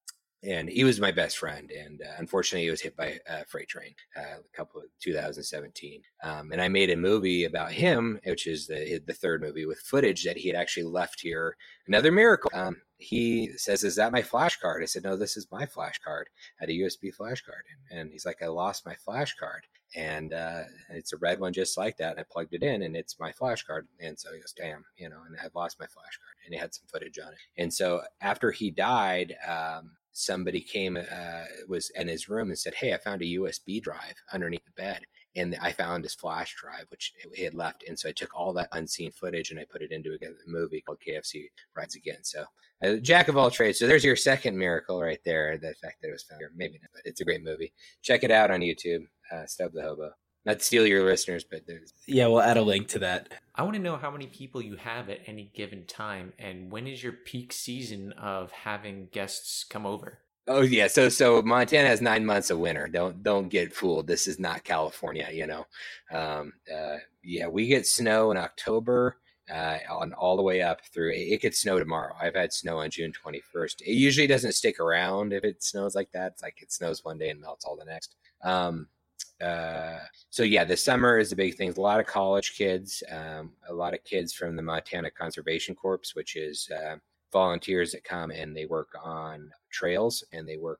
and he was my best friend. And uh, unfortunately, he was hit by a freight train uh, a couple of 2017. Um, and I made a movie about him, which is the the third movie with footage that he had actually left here. Another miracle. Um, he says, "Is that my flash card?" I said, "No, this is my flash card. I had a USB flash card." And he's like, "I lost my flash card." and uh, it's a red one just like that. And I plugged it in, and it's my flash card. And so he goes, "Damn," you know, and I've lost my flash card, and he had some footage on it. And so after he died, um, somebody came uh, was in his room and said, "Hey, I found a USB drive underneath the bed." And I found his flash drive, which he had left. And so I took all that unseen footage and I put it into a movie called KFC Rides Again. So, uh, Jack of all trades. So, there's your second miracle right there the fact that it was found here. Maybe not, but it's a great movie. Check it out on YouTube. Uh, Stobe the Hobo not steal your listeners, but there's yeah, we'll add a link to that. I want to know how many people you have at any given time, and when is your peak season of having guests come over? Oh yeah, so so Montana has nine months of winter. Don't don't get fooled. This is not California, you know. Um, uh, yeah, we get snow in October. Uh, on all the way up through it could snow tomorrow. I've had snow on June 21st. It usually doesn't stick around if it snows like that. It's like it snows one day and melts all the next. Um, uh, so yeah, the summer is a big thing. A lot of college kids, um, a lot of kids from the Montana Conservation Corps, which is uh, volunteers that come and they work on trails and they work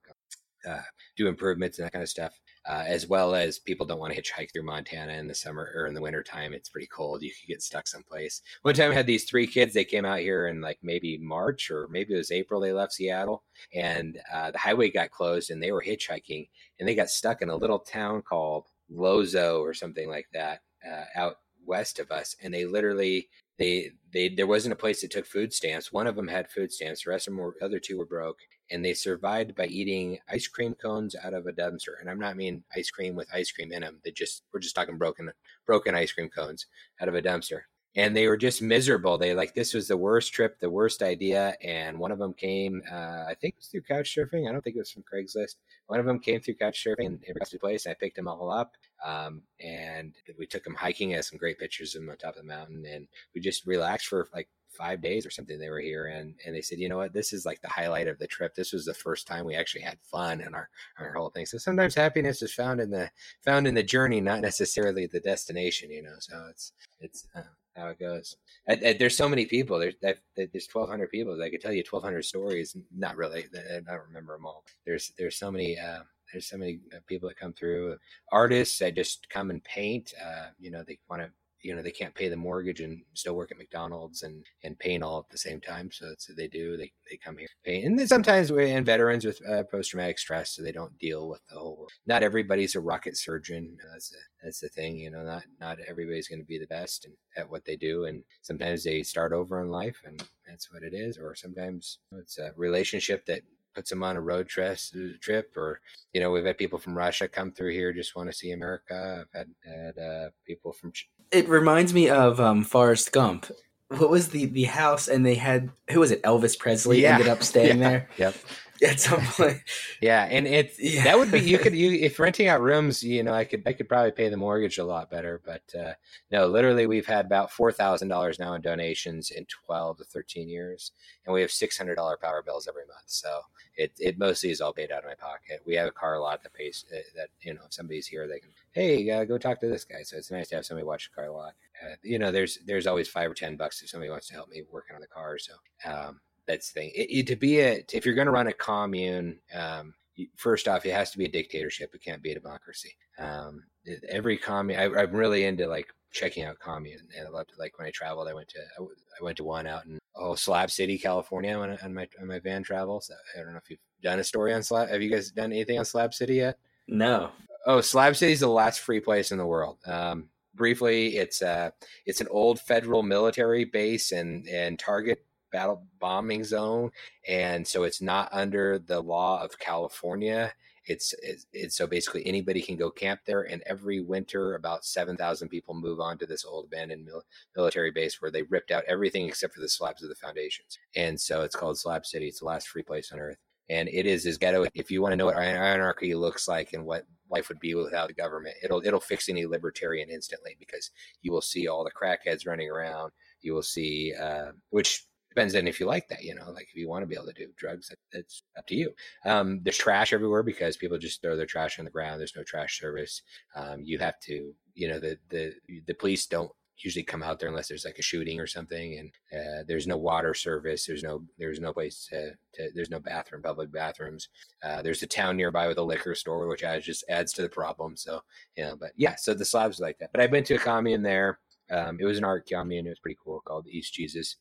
uh, do improvements and that kind of stuff uh, as well as people don't want to hitchhike through Montana in the summer or in the winter time. It's pretty cold. You could get stuck someplace. One time I had these three kids. They came out here in like maybe March or maybe it was April. They left Seattle and uh, the highway got closed and they were hitchhiking and they got stuck in a little town called Lozo or something like that uh, out west of us. And they literally they they there wasn't a place that took food stamps. One of them had food stamps. The rest of them were other two were broke, and they survived by eating ice cream cones out of a dumpster. And I'm not mean ice cream with ice cream in them. They just we're just talking broken broken ice cream cones out of a dumpster. And they were just miserable. They like this was the worst trip, the worst idea. And one of them came, uh, I think it was through couch surfing. I don't think it was from Craigslist. One of them came through couch surfing and was place. I picked them all up, um, and we took them hiking. Have some great pictures of them on top of the mountain, and we just relaxed for like five days or something they were here and and they said you know what this is like the highlight of the trip this was the first time we actually had fun in our our whole thing so sometimes happiness is found in the found in the journey not necessarily the destination you know so it's it's uh, how it goes. There's so many people. There's that, there's 1200 people. I could tell you 1200 stories not really. I don't remember them all. There's there's so many uh, there's so many uh, people that come through. Artists that just come and paint uh, you know they want to you know they can't pay the mortgage and still work at McDonald's and and paint all at the same time. So that's what they do. They they come here paint, and then sometimes we and veterans with uh, post traumatic stress, so they don't deal with the whole. Not everybody's a rocket surgeon. That's the, that's the thing. You know, not not everybody's going to be the best at what they do, and sometimes they start over in life, and that's what it is. Or sometimes it's a relationship that puts them on a road trip, trip, or you know, we've had people from Russia come through here just want to see America. I've had, had uh, people from. It reminds me of um, Forrest Gump. What was the the house? And they had who was it? Elvis Presley yeah. ended up staying yeah. there. Yep. At some point, yeah, and it's yeah. that would be you could you if renting out rooms, you know, I could I could probably pay the mortgage a lot better, but uh, no, literally we've had about four thousand dollars now in donations in twelve to thirteen years, and we have six hundred dollar power bills every month. So it, it mostly is all paid out of my pocket. We have a car lot that pays uh, that you know if somebody's here they can hey uh, go talk to this guy. So it's nice to have somebody watch the car lot. Uh, you know there's there's always five or ten bucks if somebody wants to help me working on the car. So um, that's the thing. It, it, to be a if you're going to run a commune. Um, first off, it has to be a dictatorship. It can't be a democracy. Um, every commune, I, I'm really into like checking out commune, and I loved it. Like when I traveled, I went to I went to one out in oh Slab City, California, on, on my on my van travels. I don't know if you've done a story on Slab. Have you guys done anything on Slab City yet? No. Oh, Slab City is the last free place in the world. Um, briefly, it's uh, it's an old federal military base and and target battle bombing zone, and so it's not under the law of California. It's, it's, it's, so basically anybody can go camp there, and every winter about seven thousand people move on to this old abandoned mil- military base where they ripped out everything except for the slabs of the foundations, and so it's called Slab City. It's the last free place on earth, and it is as ghetto. If you want to know what anarchy looks like and what life would be without the government, it'll it'll fix any libertarian instantly because you will see all the crackheads running around. You will see uh, which depends on if you like that, you know, like if you want to be able to do drugs, that, that's up to you. Um, there's trash everywhere because people just throw their trash on the ground. There's no trash service. Um, you have to, you know, the the the police don't usually come out there unless there's like a shooting or something and uh, there's no water service there's no there's no place to, to there's no bathroom public bathrooms uh, there's a town nearby with a liquor store which adds, just adds to the problem so you know but yeah so the slabs like that but i've been to a commune there um, it was an art commune it was pretty cool called east jesus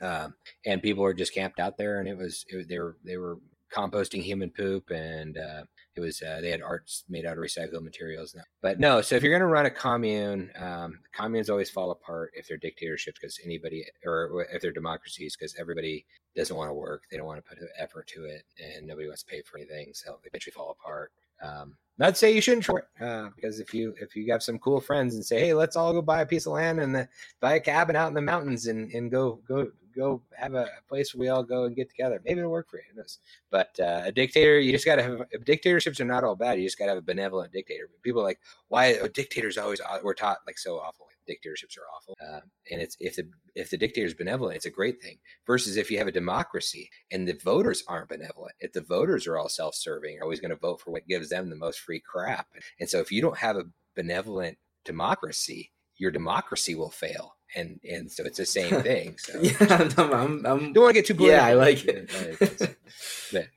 um, and people were just camped out there and it was it, they were they were composting human poop and uh, it was uh, they had arts made out of recycled materials. But no, so if you're going to run a commune, um, communes always fall apart if they're dictatorships because anybody or if they're democracies because everybody doesn't want to work, they don't want to put effort to it, and nobody wants to pay for anything, so they eventually fall apart. Um, not to say you shouldn't try uh, because if you if you have some cool friends and say, hey, let's all go buy a piece of land and the, buy a cabin out in the mountains and, and go go go have a place where we all go and get together. Maybe it'll work for you. But uh, a dictator, you just got to have dictatorships are not all bad. You just got to have a benevolent dictator. People like, why dictators always we're taught like so awful. Dictatorships are awful, uh, and it's if the if the dictator is benevolent, it's a great thing. Versus if you have a democracy and the voters aren't benevolent, if the voters are all self serving, are always going to vote for what gives them the most free crap. And so if you don't have a benevolent democracy, your democracy will fail and and so it's the same thing. So yeah, no, I'm, I'm, don't want to get too political. Yeah, I like it. but,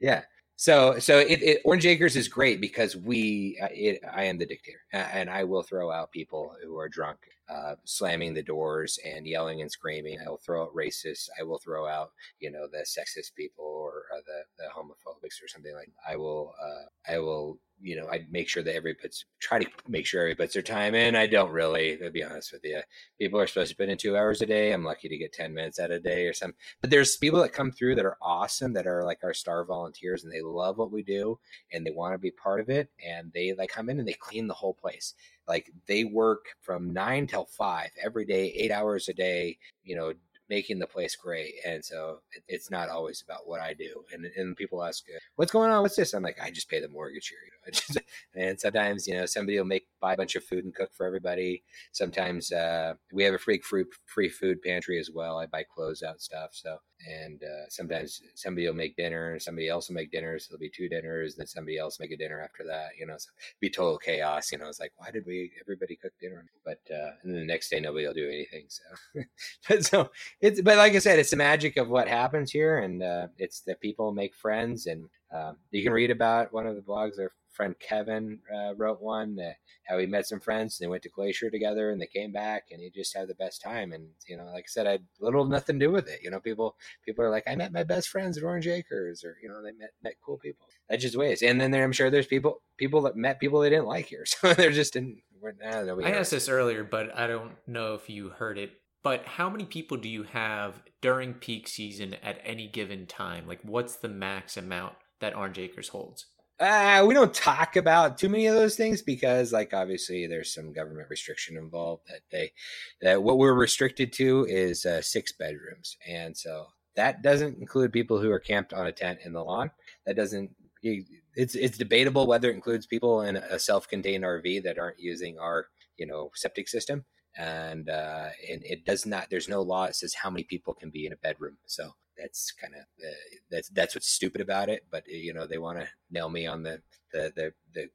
yeah. So so it, it, Orange Acres is great because we uh, it, I am the dictator and I will throw out people who are drunk, uh, slamming the doors and yelling and screaming. I will throw out racists. I will throw out you know the sexist people or, or the the homophobics or something like. That. I will uh, I will you know, I make sure that everybody puts, try to make sure everybody puts their time in. I don't really, to be honest with you. People are supposed to put in two hours a day. I'm lucky to get 10 minutes out a day or something. But there's people that come through that are awesome, that are like our star volunteers and they love what we do and they want to be part of it. And they like come in and they clean the whole place. Like they work from nine till five every day, eight hours a day, you know, making the place great. And so it, it's not always about what I do. And and people ask, "What's going on? What's this?" I'm like, "I just pay the mortgage here." You know? And sometimes you know somebody will make buy a bunch of food and cook for everybody. Sometimes uh, we have a free fruit free food pantry as well. I buy clothes out stuff. So and uh, sometimes somebody will make dinner and somebody else will make dinner. So there'll be two dinners, then somebody else make a dinner after that. You know, so be total chaos. You know, it's like why did we everybody cook dinner? But uh, and then the next day nobody will do anything. So, but so it's but like I said, it's the magic of what happens here, and uh, it's that people make friends, and um, you can read about one of the blogs. Our friend Kevin uh, wrote one that how he met some friends. They went to Glacier together, and they came back, and he just had the best time. And you know, like I said, I had little nothing to do with it. You know, people people are like, I met my best friends at Orange Acres, or you know, they met met cool people. That's just ways. And then there, I'm sure there's people people that met people they didn't like here, so they're just in. I, I asked this earlier, but I don't know if you heard it but how many people do you have during peak season at any given time? Like, what's the max amount that Orange Acres holds? Uh, we don't talk about too many of those things because, like, obviously, there's some government restriction involved. That they, that what we're restricted to is uh, six bedrooms, and so that doesn't include people who are camped on a tent in the lawn. That doesn't. It's it's debatable whether it includes people in a self-contained RV that aren't using our you know septic system and uh, and it does not. There's no law that says how many people can be in a bedroom. So that's kind of uh, that's that's what's stupid about it. But you know they want to nail me on the the the, the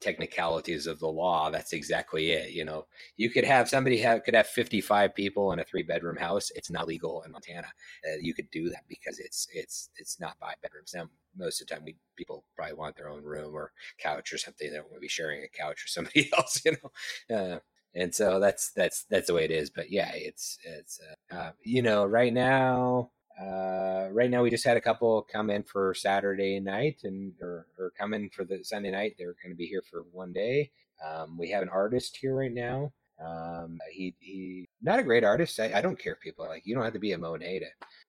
technicalities of the law that's exactly it you know you could have somebody have could have 55 people in a three bedroom house it's not legal in montana uh, you could do that because it's it's it's not five bedrooms now most of the time we people probably want their own room or couch or something they don't want to be sharing a couch with somebody else you know uh, and so that's that's that's the way it is. But yeah, it's it's uh, uh, you know right now. Uh, right now, we just had a couple come in for Saturday night and or, or come in for the Sunday night. They're going to be here for one day. Um, we have an artist here right now. Um, he he, not a great artist. I, I don't care if people like you don't have to be a Monet to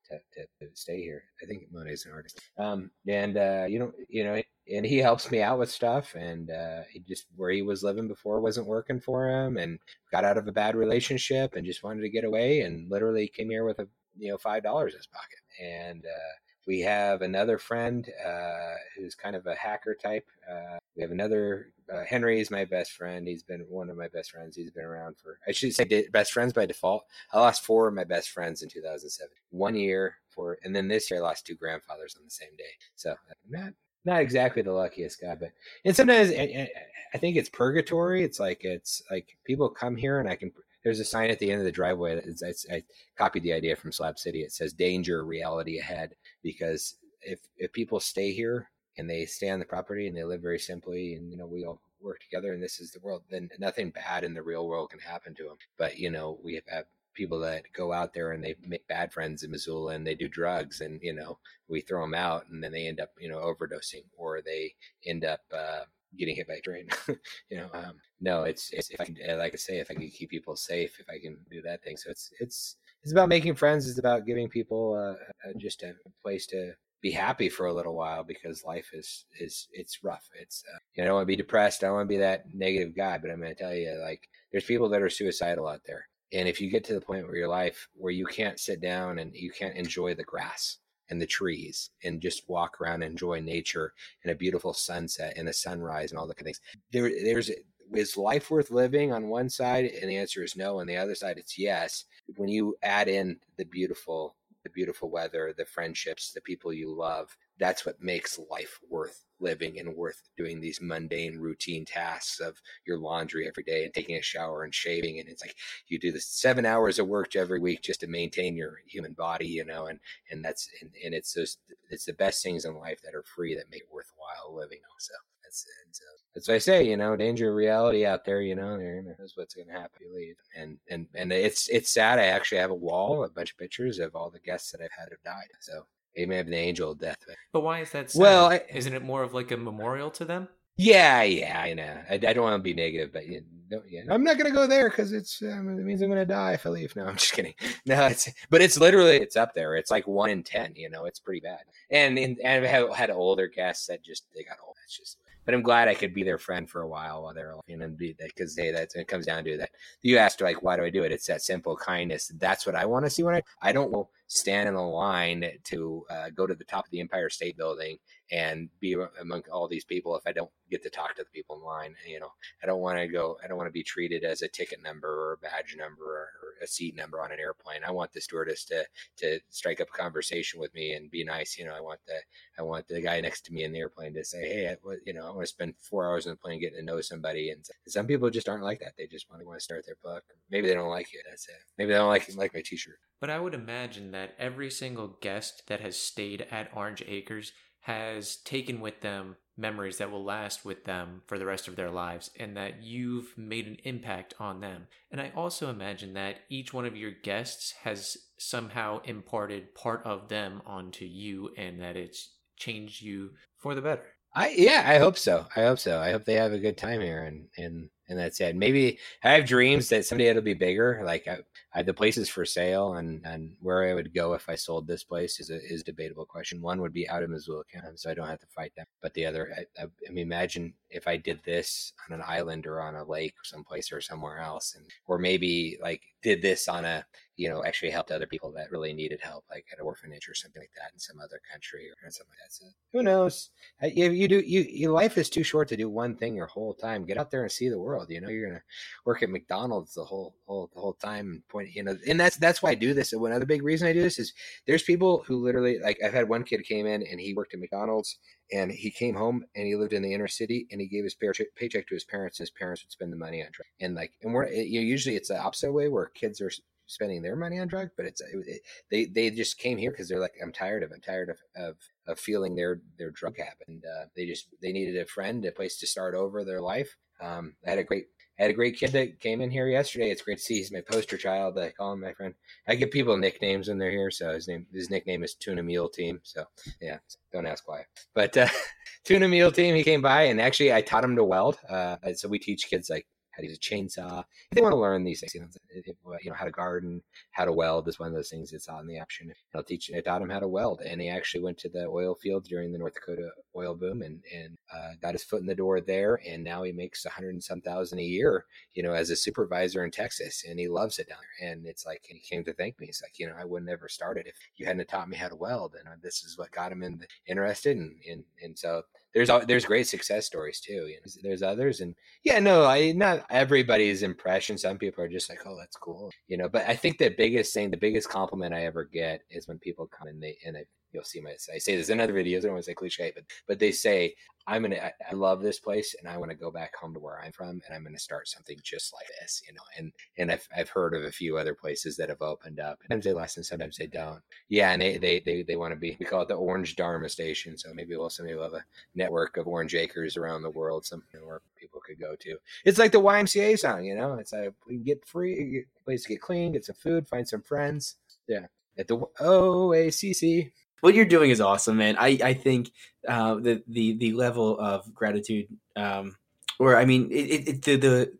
to, to, to stay here. I think Monet's an artist. Um, and uh, you know, you know, and he helps me out with stuff. And uh, he just where he was living before wasn't working for him, and got out of a bad relationship, and just wanted to get away, and literally came here with a you know five dollars in his pocket. And uh, we have another friend uh, who's kind of a hacker type. Uh, we have another uh, Henry is my best friend. He's been one of my best friends. He's been around for I should say best friends by default. I lost four of my best friends in 2007. One year for, and then this year I lost two grandfathers on the same day. So not not exactly the luckiest guy, but and sometimes I think it's purgatory. It's like it's like people come here and I can. There's a sign at the end of the driveway. That it's, I copied the idea from Slab City. It says "Danger, reality ahead." Because if if people stay here and they stay on the property and they live very simply, and you know we all work together, and this is the world, then nothing bad in the real world can happen to them. But you know we have people that go out there and they make bad friends in Missoula and they do drugs and you know we throw them out and then they end up you know overdosing or they end up uh, getting hit by a train. you know, um, no, it's, it's if I can, like I say, if I can keep people safe, if I can do that thing. So it's it's it's about making friends. It's about giving people uh, just a place to be happy for a little while because life is is it's rough. It's uh, you know, I don't want to be depressed. I don't want to be that negative guy. But I'm going to tell you, like, there's people that are suicidal out there and if you get to the point where your life where you can't sit down and you can't enjoy the grass and the trees and just walk around and enjoy nature and a beautiful sunset and a sunrise and all the kind of things, there there's is life worth living on one side? And the answer is no. On the other side it's yes. When you add in the beautiful the beautiful weather the friendships the people you love that's what makes life worth living and worth doing these mundane routine tasks of your laundry every day and taking a shower and shaving. And it's like you do this seven hours of work every week just to maintain your human body you know and and that's and, and it's just it's the best things in life that are free that make it worthwhile living so that's and so that's what I say, you know, danger of reality out there, you know, there knows what's going to happen. You leave, and and and it's it's sad. I actually have a wall, a bunch of pictures of all the guests that I've had have died. So he may have the angel of death. But why is that? Sad? Well, I, isn't it more of like a memorial to them? Yeah, yeah, I know. I, I don't want to be negative, but you know, yeah, I'm not going to go there because it's um, it means I'm going to die if I leave. No, I'm just kidding. No, it's but it's literally it's up there. It's like one in ten. You know, it's pretty bad. And and, and I've had, had older guests that just they got old. It's just but I'm glad I could be their friend for a while while they're be that because hey, that's it comes down to that. You asked like, why do I do it? It's that simple kindness. That's what I want to see when I I don't stand in the line to uh, go to the top of the Empire State Building and be among all these people if I don't get to talk to the people in line. You know, I don't want to go. I don't want to be treated as a ticket number or a badge number or, a seat number on an airplane. I want the stewardess to to strike up a conversation with me and be nice. You know, I want the I want the guy next to me in the airplane to say, hey, I, you know, I want to spend four hours in the plane getting to know somebody. And some people just aren't like that. They just want to want to start their book. Maybe they don't like it. That's it. Maybe they don't like like my T-shirt. But I would imagine that every single guest that has stayed at Orange Acres has taken with them memories that will last with them for the rest of their lives and that you've made an impact on them. And I also imagine that each one of your guests has somehow imparted part of them onto you and that it's changed you for the better. I yeah, I hope so. I hope so. I hope they have a good time here and and and that's it. Maybe I have dreams that someday it'll be bigger. Like I, I, the place is for sale, and and where I would go if I sold this place is a is a debatable question. One would be out of Missoula County, so I don't have to fight that. But the other, I, I, I mean, imagine if I did this on an island or on a lake or someplace or somewhere else, and or maybe like did this on a you know actually helped other people that really needed help, like at an orphanage or something like that in some other country or something like that. So who knows? You, you do you, your life is too short to do one thing your whole time. Get out there and see the world. You know, you're gonna work at McDonald's the whole whole the whole time. Point you know, and that's that's why I do this. And one other big reason I do this is there's people who literally like I've had one kid came in and he worked at McDonald's and he came home and he lived in the inner city and he gave his paycheck to his parents and his parents would spend the money on drugs. And like and we're you know, usually it's the opposite way where kids are spending their money on drugs but it's it, it, they they just came here because they're like i'm tired of i'm tired of of, of feeling their their drug habit. And uh, they just they needed a friend a place to start over their life. Um, i had a great I had a great kid that came in here yesterday. It's great to see. He's my poster child. I call him my friend. I give people nicknames when they're here. So his name, his nickname is Tuna Meal Team. So yeah, don't ask why. But uh, Tuna Meal Team, he came by and actually I taught him to weld. Uh, so we teach kids like how to use a chainsaw. If they want to learn these things, you know, you know, how to garden, how to weld is one of those things that's on the option. I'll teach. I taught him how to weld, and he actually went to the oil fields during the North Dakota oil boom, and and uh, got his foot in the door there, and now he makes a hundred and some thousand a year, you know, as a supervisor in Texas, and he loves it down there. And it's like he came to thank me. He's like, you know, I would never started if you hadn't taught me how to weld, and this is what got him in the, interested, and and and so there's there's great success stories too. You know, there's others, and yeah, no, I not everybody's impression. Some people are just like, oh, that's cool, you know. But I think the biggest thing, the biggest compliment I ever get is when people come and they and I, you'll see my I say this in other videos. I don't want to say cliche, but but they say, I'm gonna I, I love this place and I want to go back home to where I'm from and I'm gonna start something just like this, you know. And and I've I've heard of a few other places that have opened up. Sometimes they last and sometimes they don't. Yeah, and they they they, they want to be we call it the Orange Dharma Station. So maybe we'll someday we'll have a network of orange acres around the world, some where people could go to. It's like the YMCA song, you know. It's like we get free place to get clean, get some food, find some friends. Yeah, at the OACC. What you're doing is awesome, man. I I think uh, the the the level of gratitude, um, or I mean, it, it, the the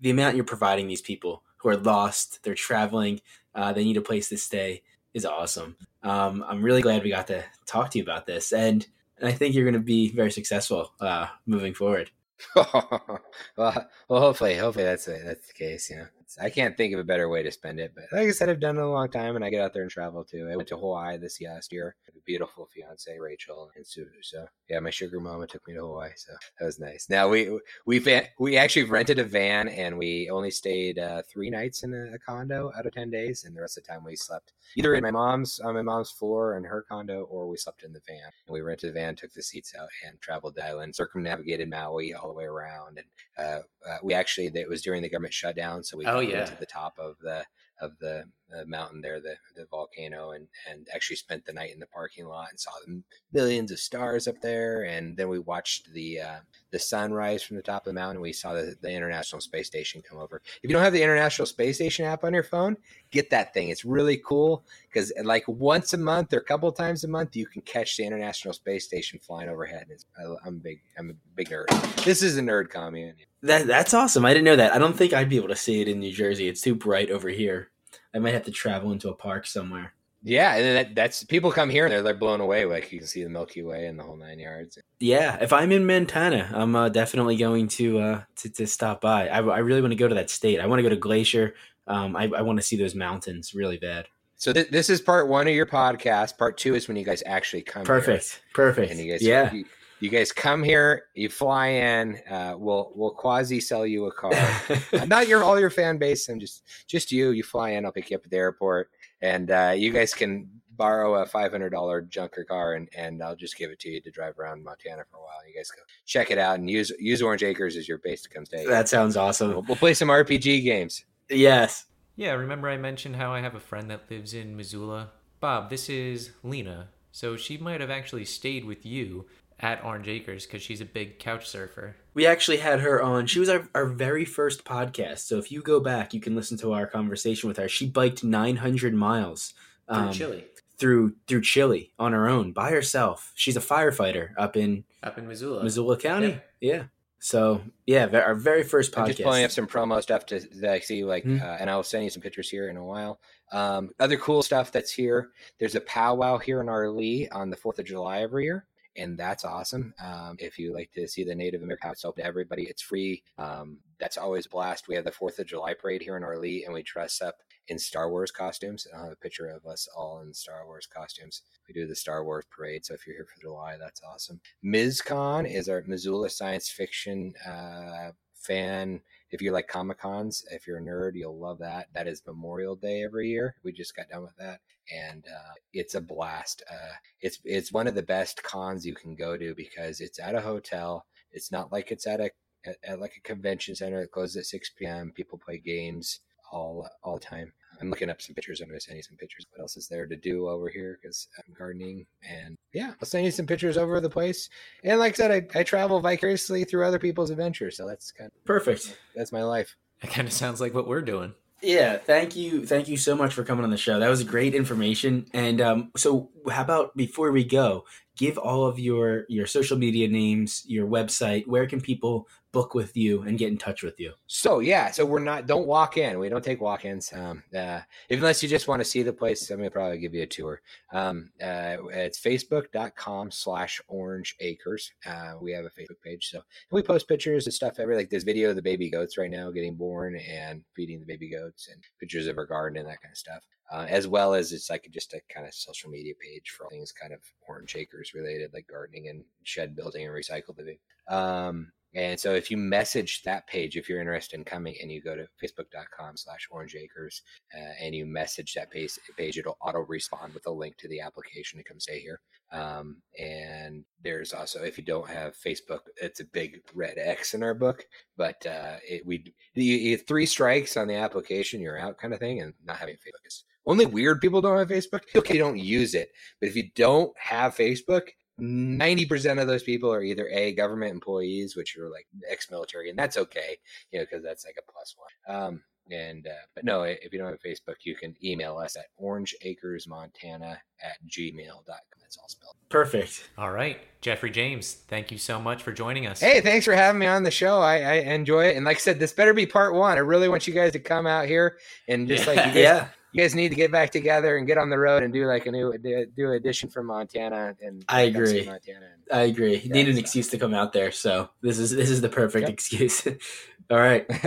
the amount you're providing these people who are lost, they're traveling, uh, they need a place to stay, is awesome. Um, I'm really glad we got to talk to you about this, and, and I think you're going to be very successful uh, moving forward. well, well, hopefully, hopefully that's that's the case. You know, I can't think of a better way to spend it. But like I said, I've done it a long time, and I get out there and travel too. I went to Hawaii this last year. a beautiful fiance, Rachel, and Sue. So yeah, my sugar mama took me to Hawaii, so that was nice. Now we we we actually rented a van, and we only stayed uh, three nights in a, condo out of ten days, and the rest of the time we slept either in my mom's on my mom's floor in her condo, or we slept in the van. And we rented a van, took the seats out, and traveled the island, circumnavigated Maui all the way around, and uh, uh, we actually it was during the government shutdown, so we oh, Oh, yeah. to the top of the of the, the mountain there, the, the volcano, and and actually spent the night in the parking lot and saw the millions of stars up there. And then we watched the uh, the sunrise from the top of the mountain. We saw the, the International Space Station come over. If you don't have the International Space Station app on your phone, get that thing. It's really cool because like once a month or a couple times a month, you can catch the International Space Station flying overhead. I, am big. I'm a big nerd. This is a nerd commune. That that's awesome. I didn't know that. I don't think I'd be able to see it in New Jersey. It's too bright over here. I might have to travel into a park somewhere. Yeah, and that, that's people come here and they're, they're blown away. Like you can see the Milky Way and the whole nine yards. Yeah, if I'm in Montana, I'm uh, definitely going to, uh, to to stop by. I, I really want to go to that state. I want to go to Glacier. Um, I, I want to see those mountains really bad. So th- this is part one of your podcast. Part two is when you guys actually come. Perfect. Perfect. And you guys, yeah. You, you guys come here, you fly in. Uh, we'll we'll quasi sell you a car. Not your all your fan base, and just just you. You fly in, I'll pick you up at the airport, and uh, you guys can borrow a five hundred dollar junker car, and and I'll just give it to you to drive around Montana for a while. You guys go check it out and use use Orange Acres as your base to come stay. That sounds awesome. We'll, we'll play some RPG games. Yes. Yeah, remember I mentioned how I have a friend that lives in Missoula? Bob, this is Lena. So she might have actually stayed with you at Orange Acres because she's a big couch surfer. We actually had her on. She was our, our very first podcast. So if you go back, you can listen to our conversation with her. She biked 900 miles um, through Chile. Through through Chile on her own by herself. She's a firefighter up in up in Missoula, Missoula County. Yeah. yeah. So yeah, our very first podcast. I'm just pulling up some promo stuff to that I see, like, mm-hmm. uh, and I'll send you some pictures here in a while. Um, other cool stuff that's here. There's a powwow here in Arlee on the Fourth of July every year and that's awesome. Um, if you like to see the Native American House open to everybody, it's free. Um, that's always blast. We have the Fourth of July parade here in Arlee, and we dress up in Star Wars costumes. I have a picture of us all in Star Wars costumes. We do the Star Wars parade, so if you're here for July, that's awesome. MisCon is our Missoula science fiction uh, fan if you like Comic Cons, if you're a nerd, you'll love that. That is Memorial Day every year. We just got done with that, and uh, it's a blast. Uh, it's it's one of the best cons you can go to because it's at a hotel. It's not like it's at a at, at like a convention center. that closes at 6 p.m. People play games all all the time. I'm looking up some pictures. I'm going to send you some pictures. What else is there to do over here? Because I'm gardening. And yeah, I'll send you some pictures over the place. And like I said, I, I travel vicariously through other people's adventures. So that's kind of perfect. That's my life. It kind of sounds like what we're doing. Yeah, thank you, thank you so much for coming on the show. That was great information. And um, so, how about before we go, give all of your your social media names, your website. Where can people book with you and get in touch with you? So yeah, so we're not don't walk in. We don't take walk-ins. Um, uh, unless you just want to see the place, I'm gonna probably give you a tour. Um, uh, it's facebook.com slash orange acres. Uh, we have a Facebook page. So we post pictures and stuff every like this video of the baby goats right now getting born and feeding the baby goats and pictures of our garden and that kind of stuff. Uh, as well as it's like just a kind of social media page for things kind of orange acres related, like gardening and shed building and recycle living. Um, and so if you message that page, if you're interested in coming and you go to facebook.com slash orange acres uh, and you message that page, page, it'll auto respond with a link to the application to come stay here. Um, and there's also, if you don't have Facebook, it's a big red X in our book, but uh, it, we three strikes on the application, you're out kind of thing. And not having Facebook is only weird people don't have Facebook. Okay, don't use it. But if you don't have Facebook, 90% of those people are either a government employees which are like ex-military and that's okay you know because that's like a plus one. Um, and uh, but no if you don't have facebook you can email us at orangeacresmontana at gmail.com that's all spelled. Perfect. All right. Jeffrey james thank you so much for joining us. Hey thanks for having me on the show. I, I enjoy it. And like i said this better be part one. I really want you guys to come out here and just yeah. like you guys, yeah you guys need to get back together and get on the road and do like a new do an edition from Montana. And I agree. Montana and, I agree. You need an excuse to come out there, so this is this is the perfect yep. excuse. All right.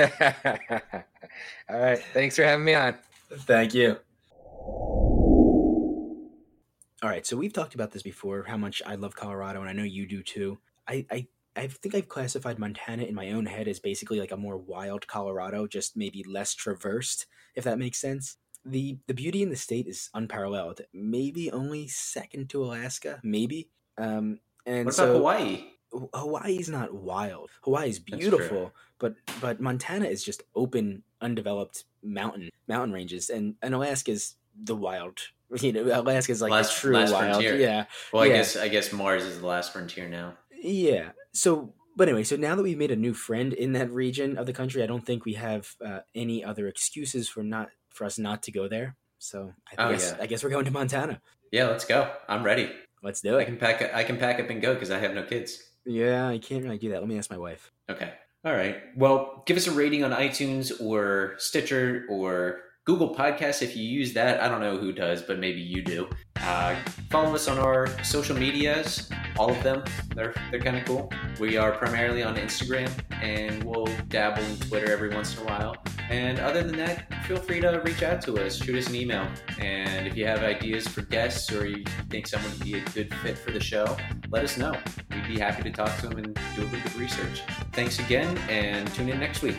All right. Thanks for having me on. Thank you. All right, so we've talked about this before, how much I love Colorado, and I know you do too. I, I I think I've classified Montana in my own head as basically like a more wild Colorado, just maybe less traversed, if that makes sense the the beauty in the state is unparalleled. Maybe only second to Alaska, maybe. Um, and what so about Hawaii? Hawaii's not wild. Hawaii is beautiful, but but Montana is just open, undeveloped mountain mountain ranges, and and Alaska's the wild. You know, Alaska's like last, the true last wild. Frontier. Yeah. Well, I yeah. guess I guess Mars is the last frontier now. Yeah. So but anyway, so now that we've made a new friend in that region of the country, I don't think we have uh, any other excuses for not for us not to go there. So I, oh, guess yeah. I guess we're going to Montana. Yeah, let's go. I'm ready. Let's do it. I can pack. I can pack up and go because I have no kids. Yeah, I can't really do that. Let me ask my wife. Okay. All right. Well, give us a rating on iTunes or Stitcher or Google Podcasts if you use that. I don't know who does, but maybe you do. Uh, follow us on our social medias, all of them. They're they're kind of cool. We are primarily on Instagram, and we'll dabble in Twitter every once in a while. And other than that, feel free to reach out to us, shoot us an email, and if you have ideas for guests or you think someone would be a good fit for the show, let us know. We'd be happy to talk to them and do a little bit of research. Thanks again, and tune in next week.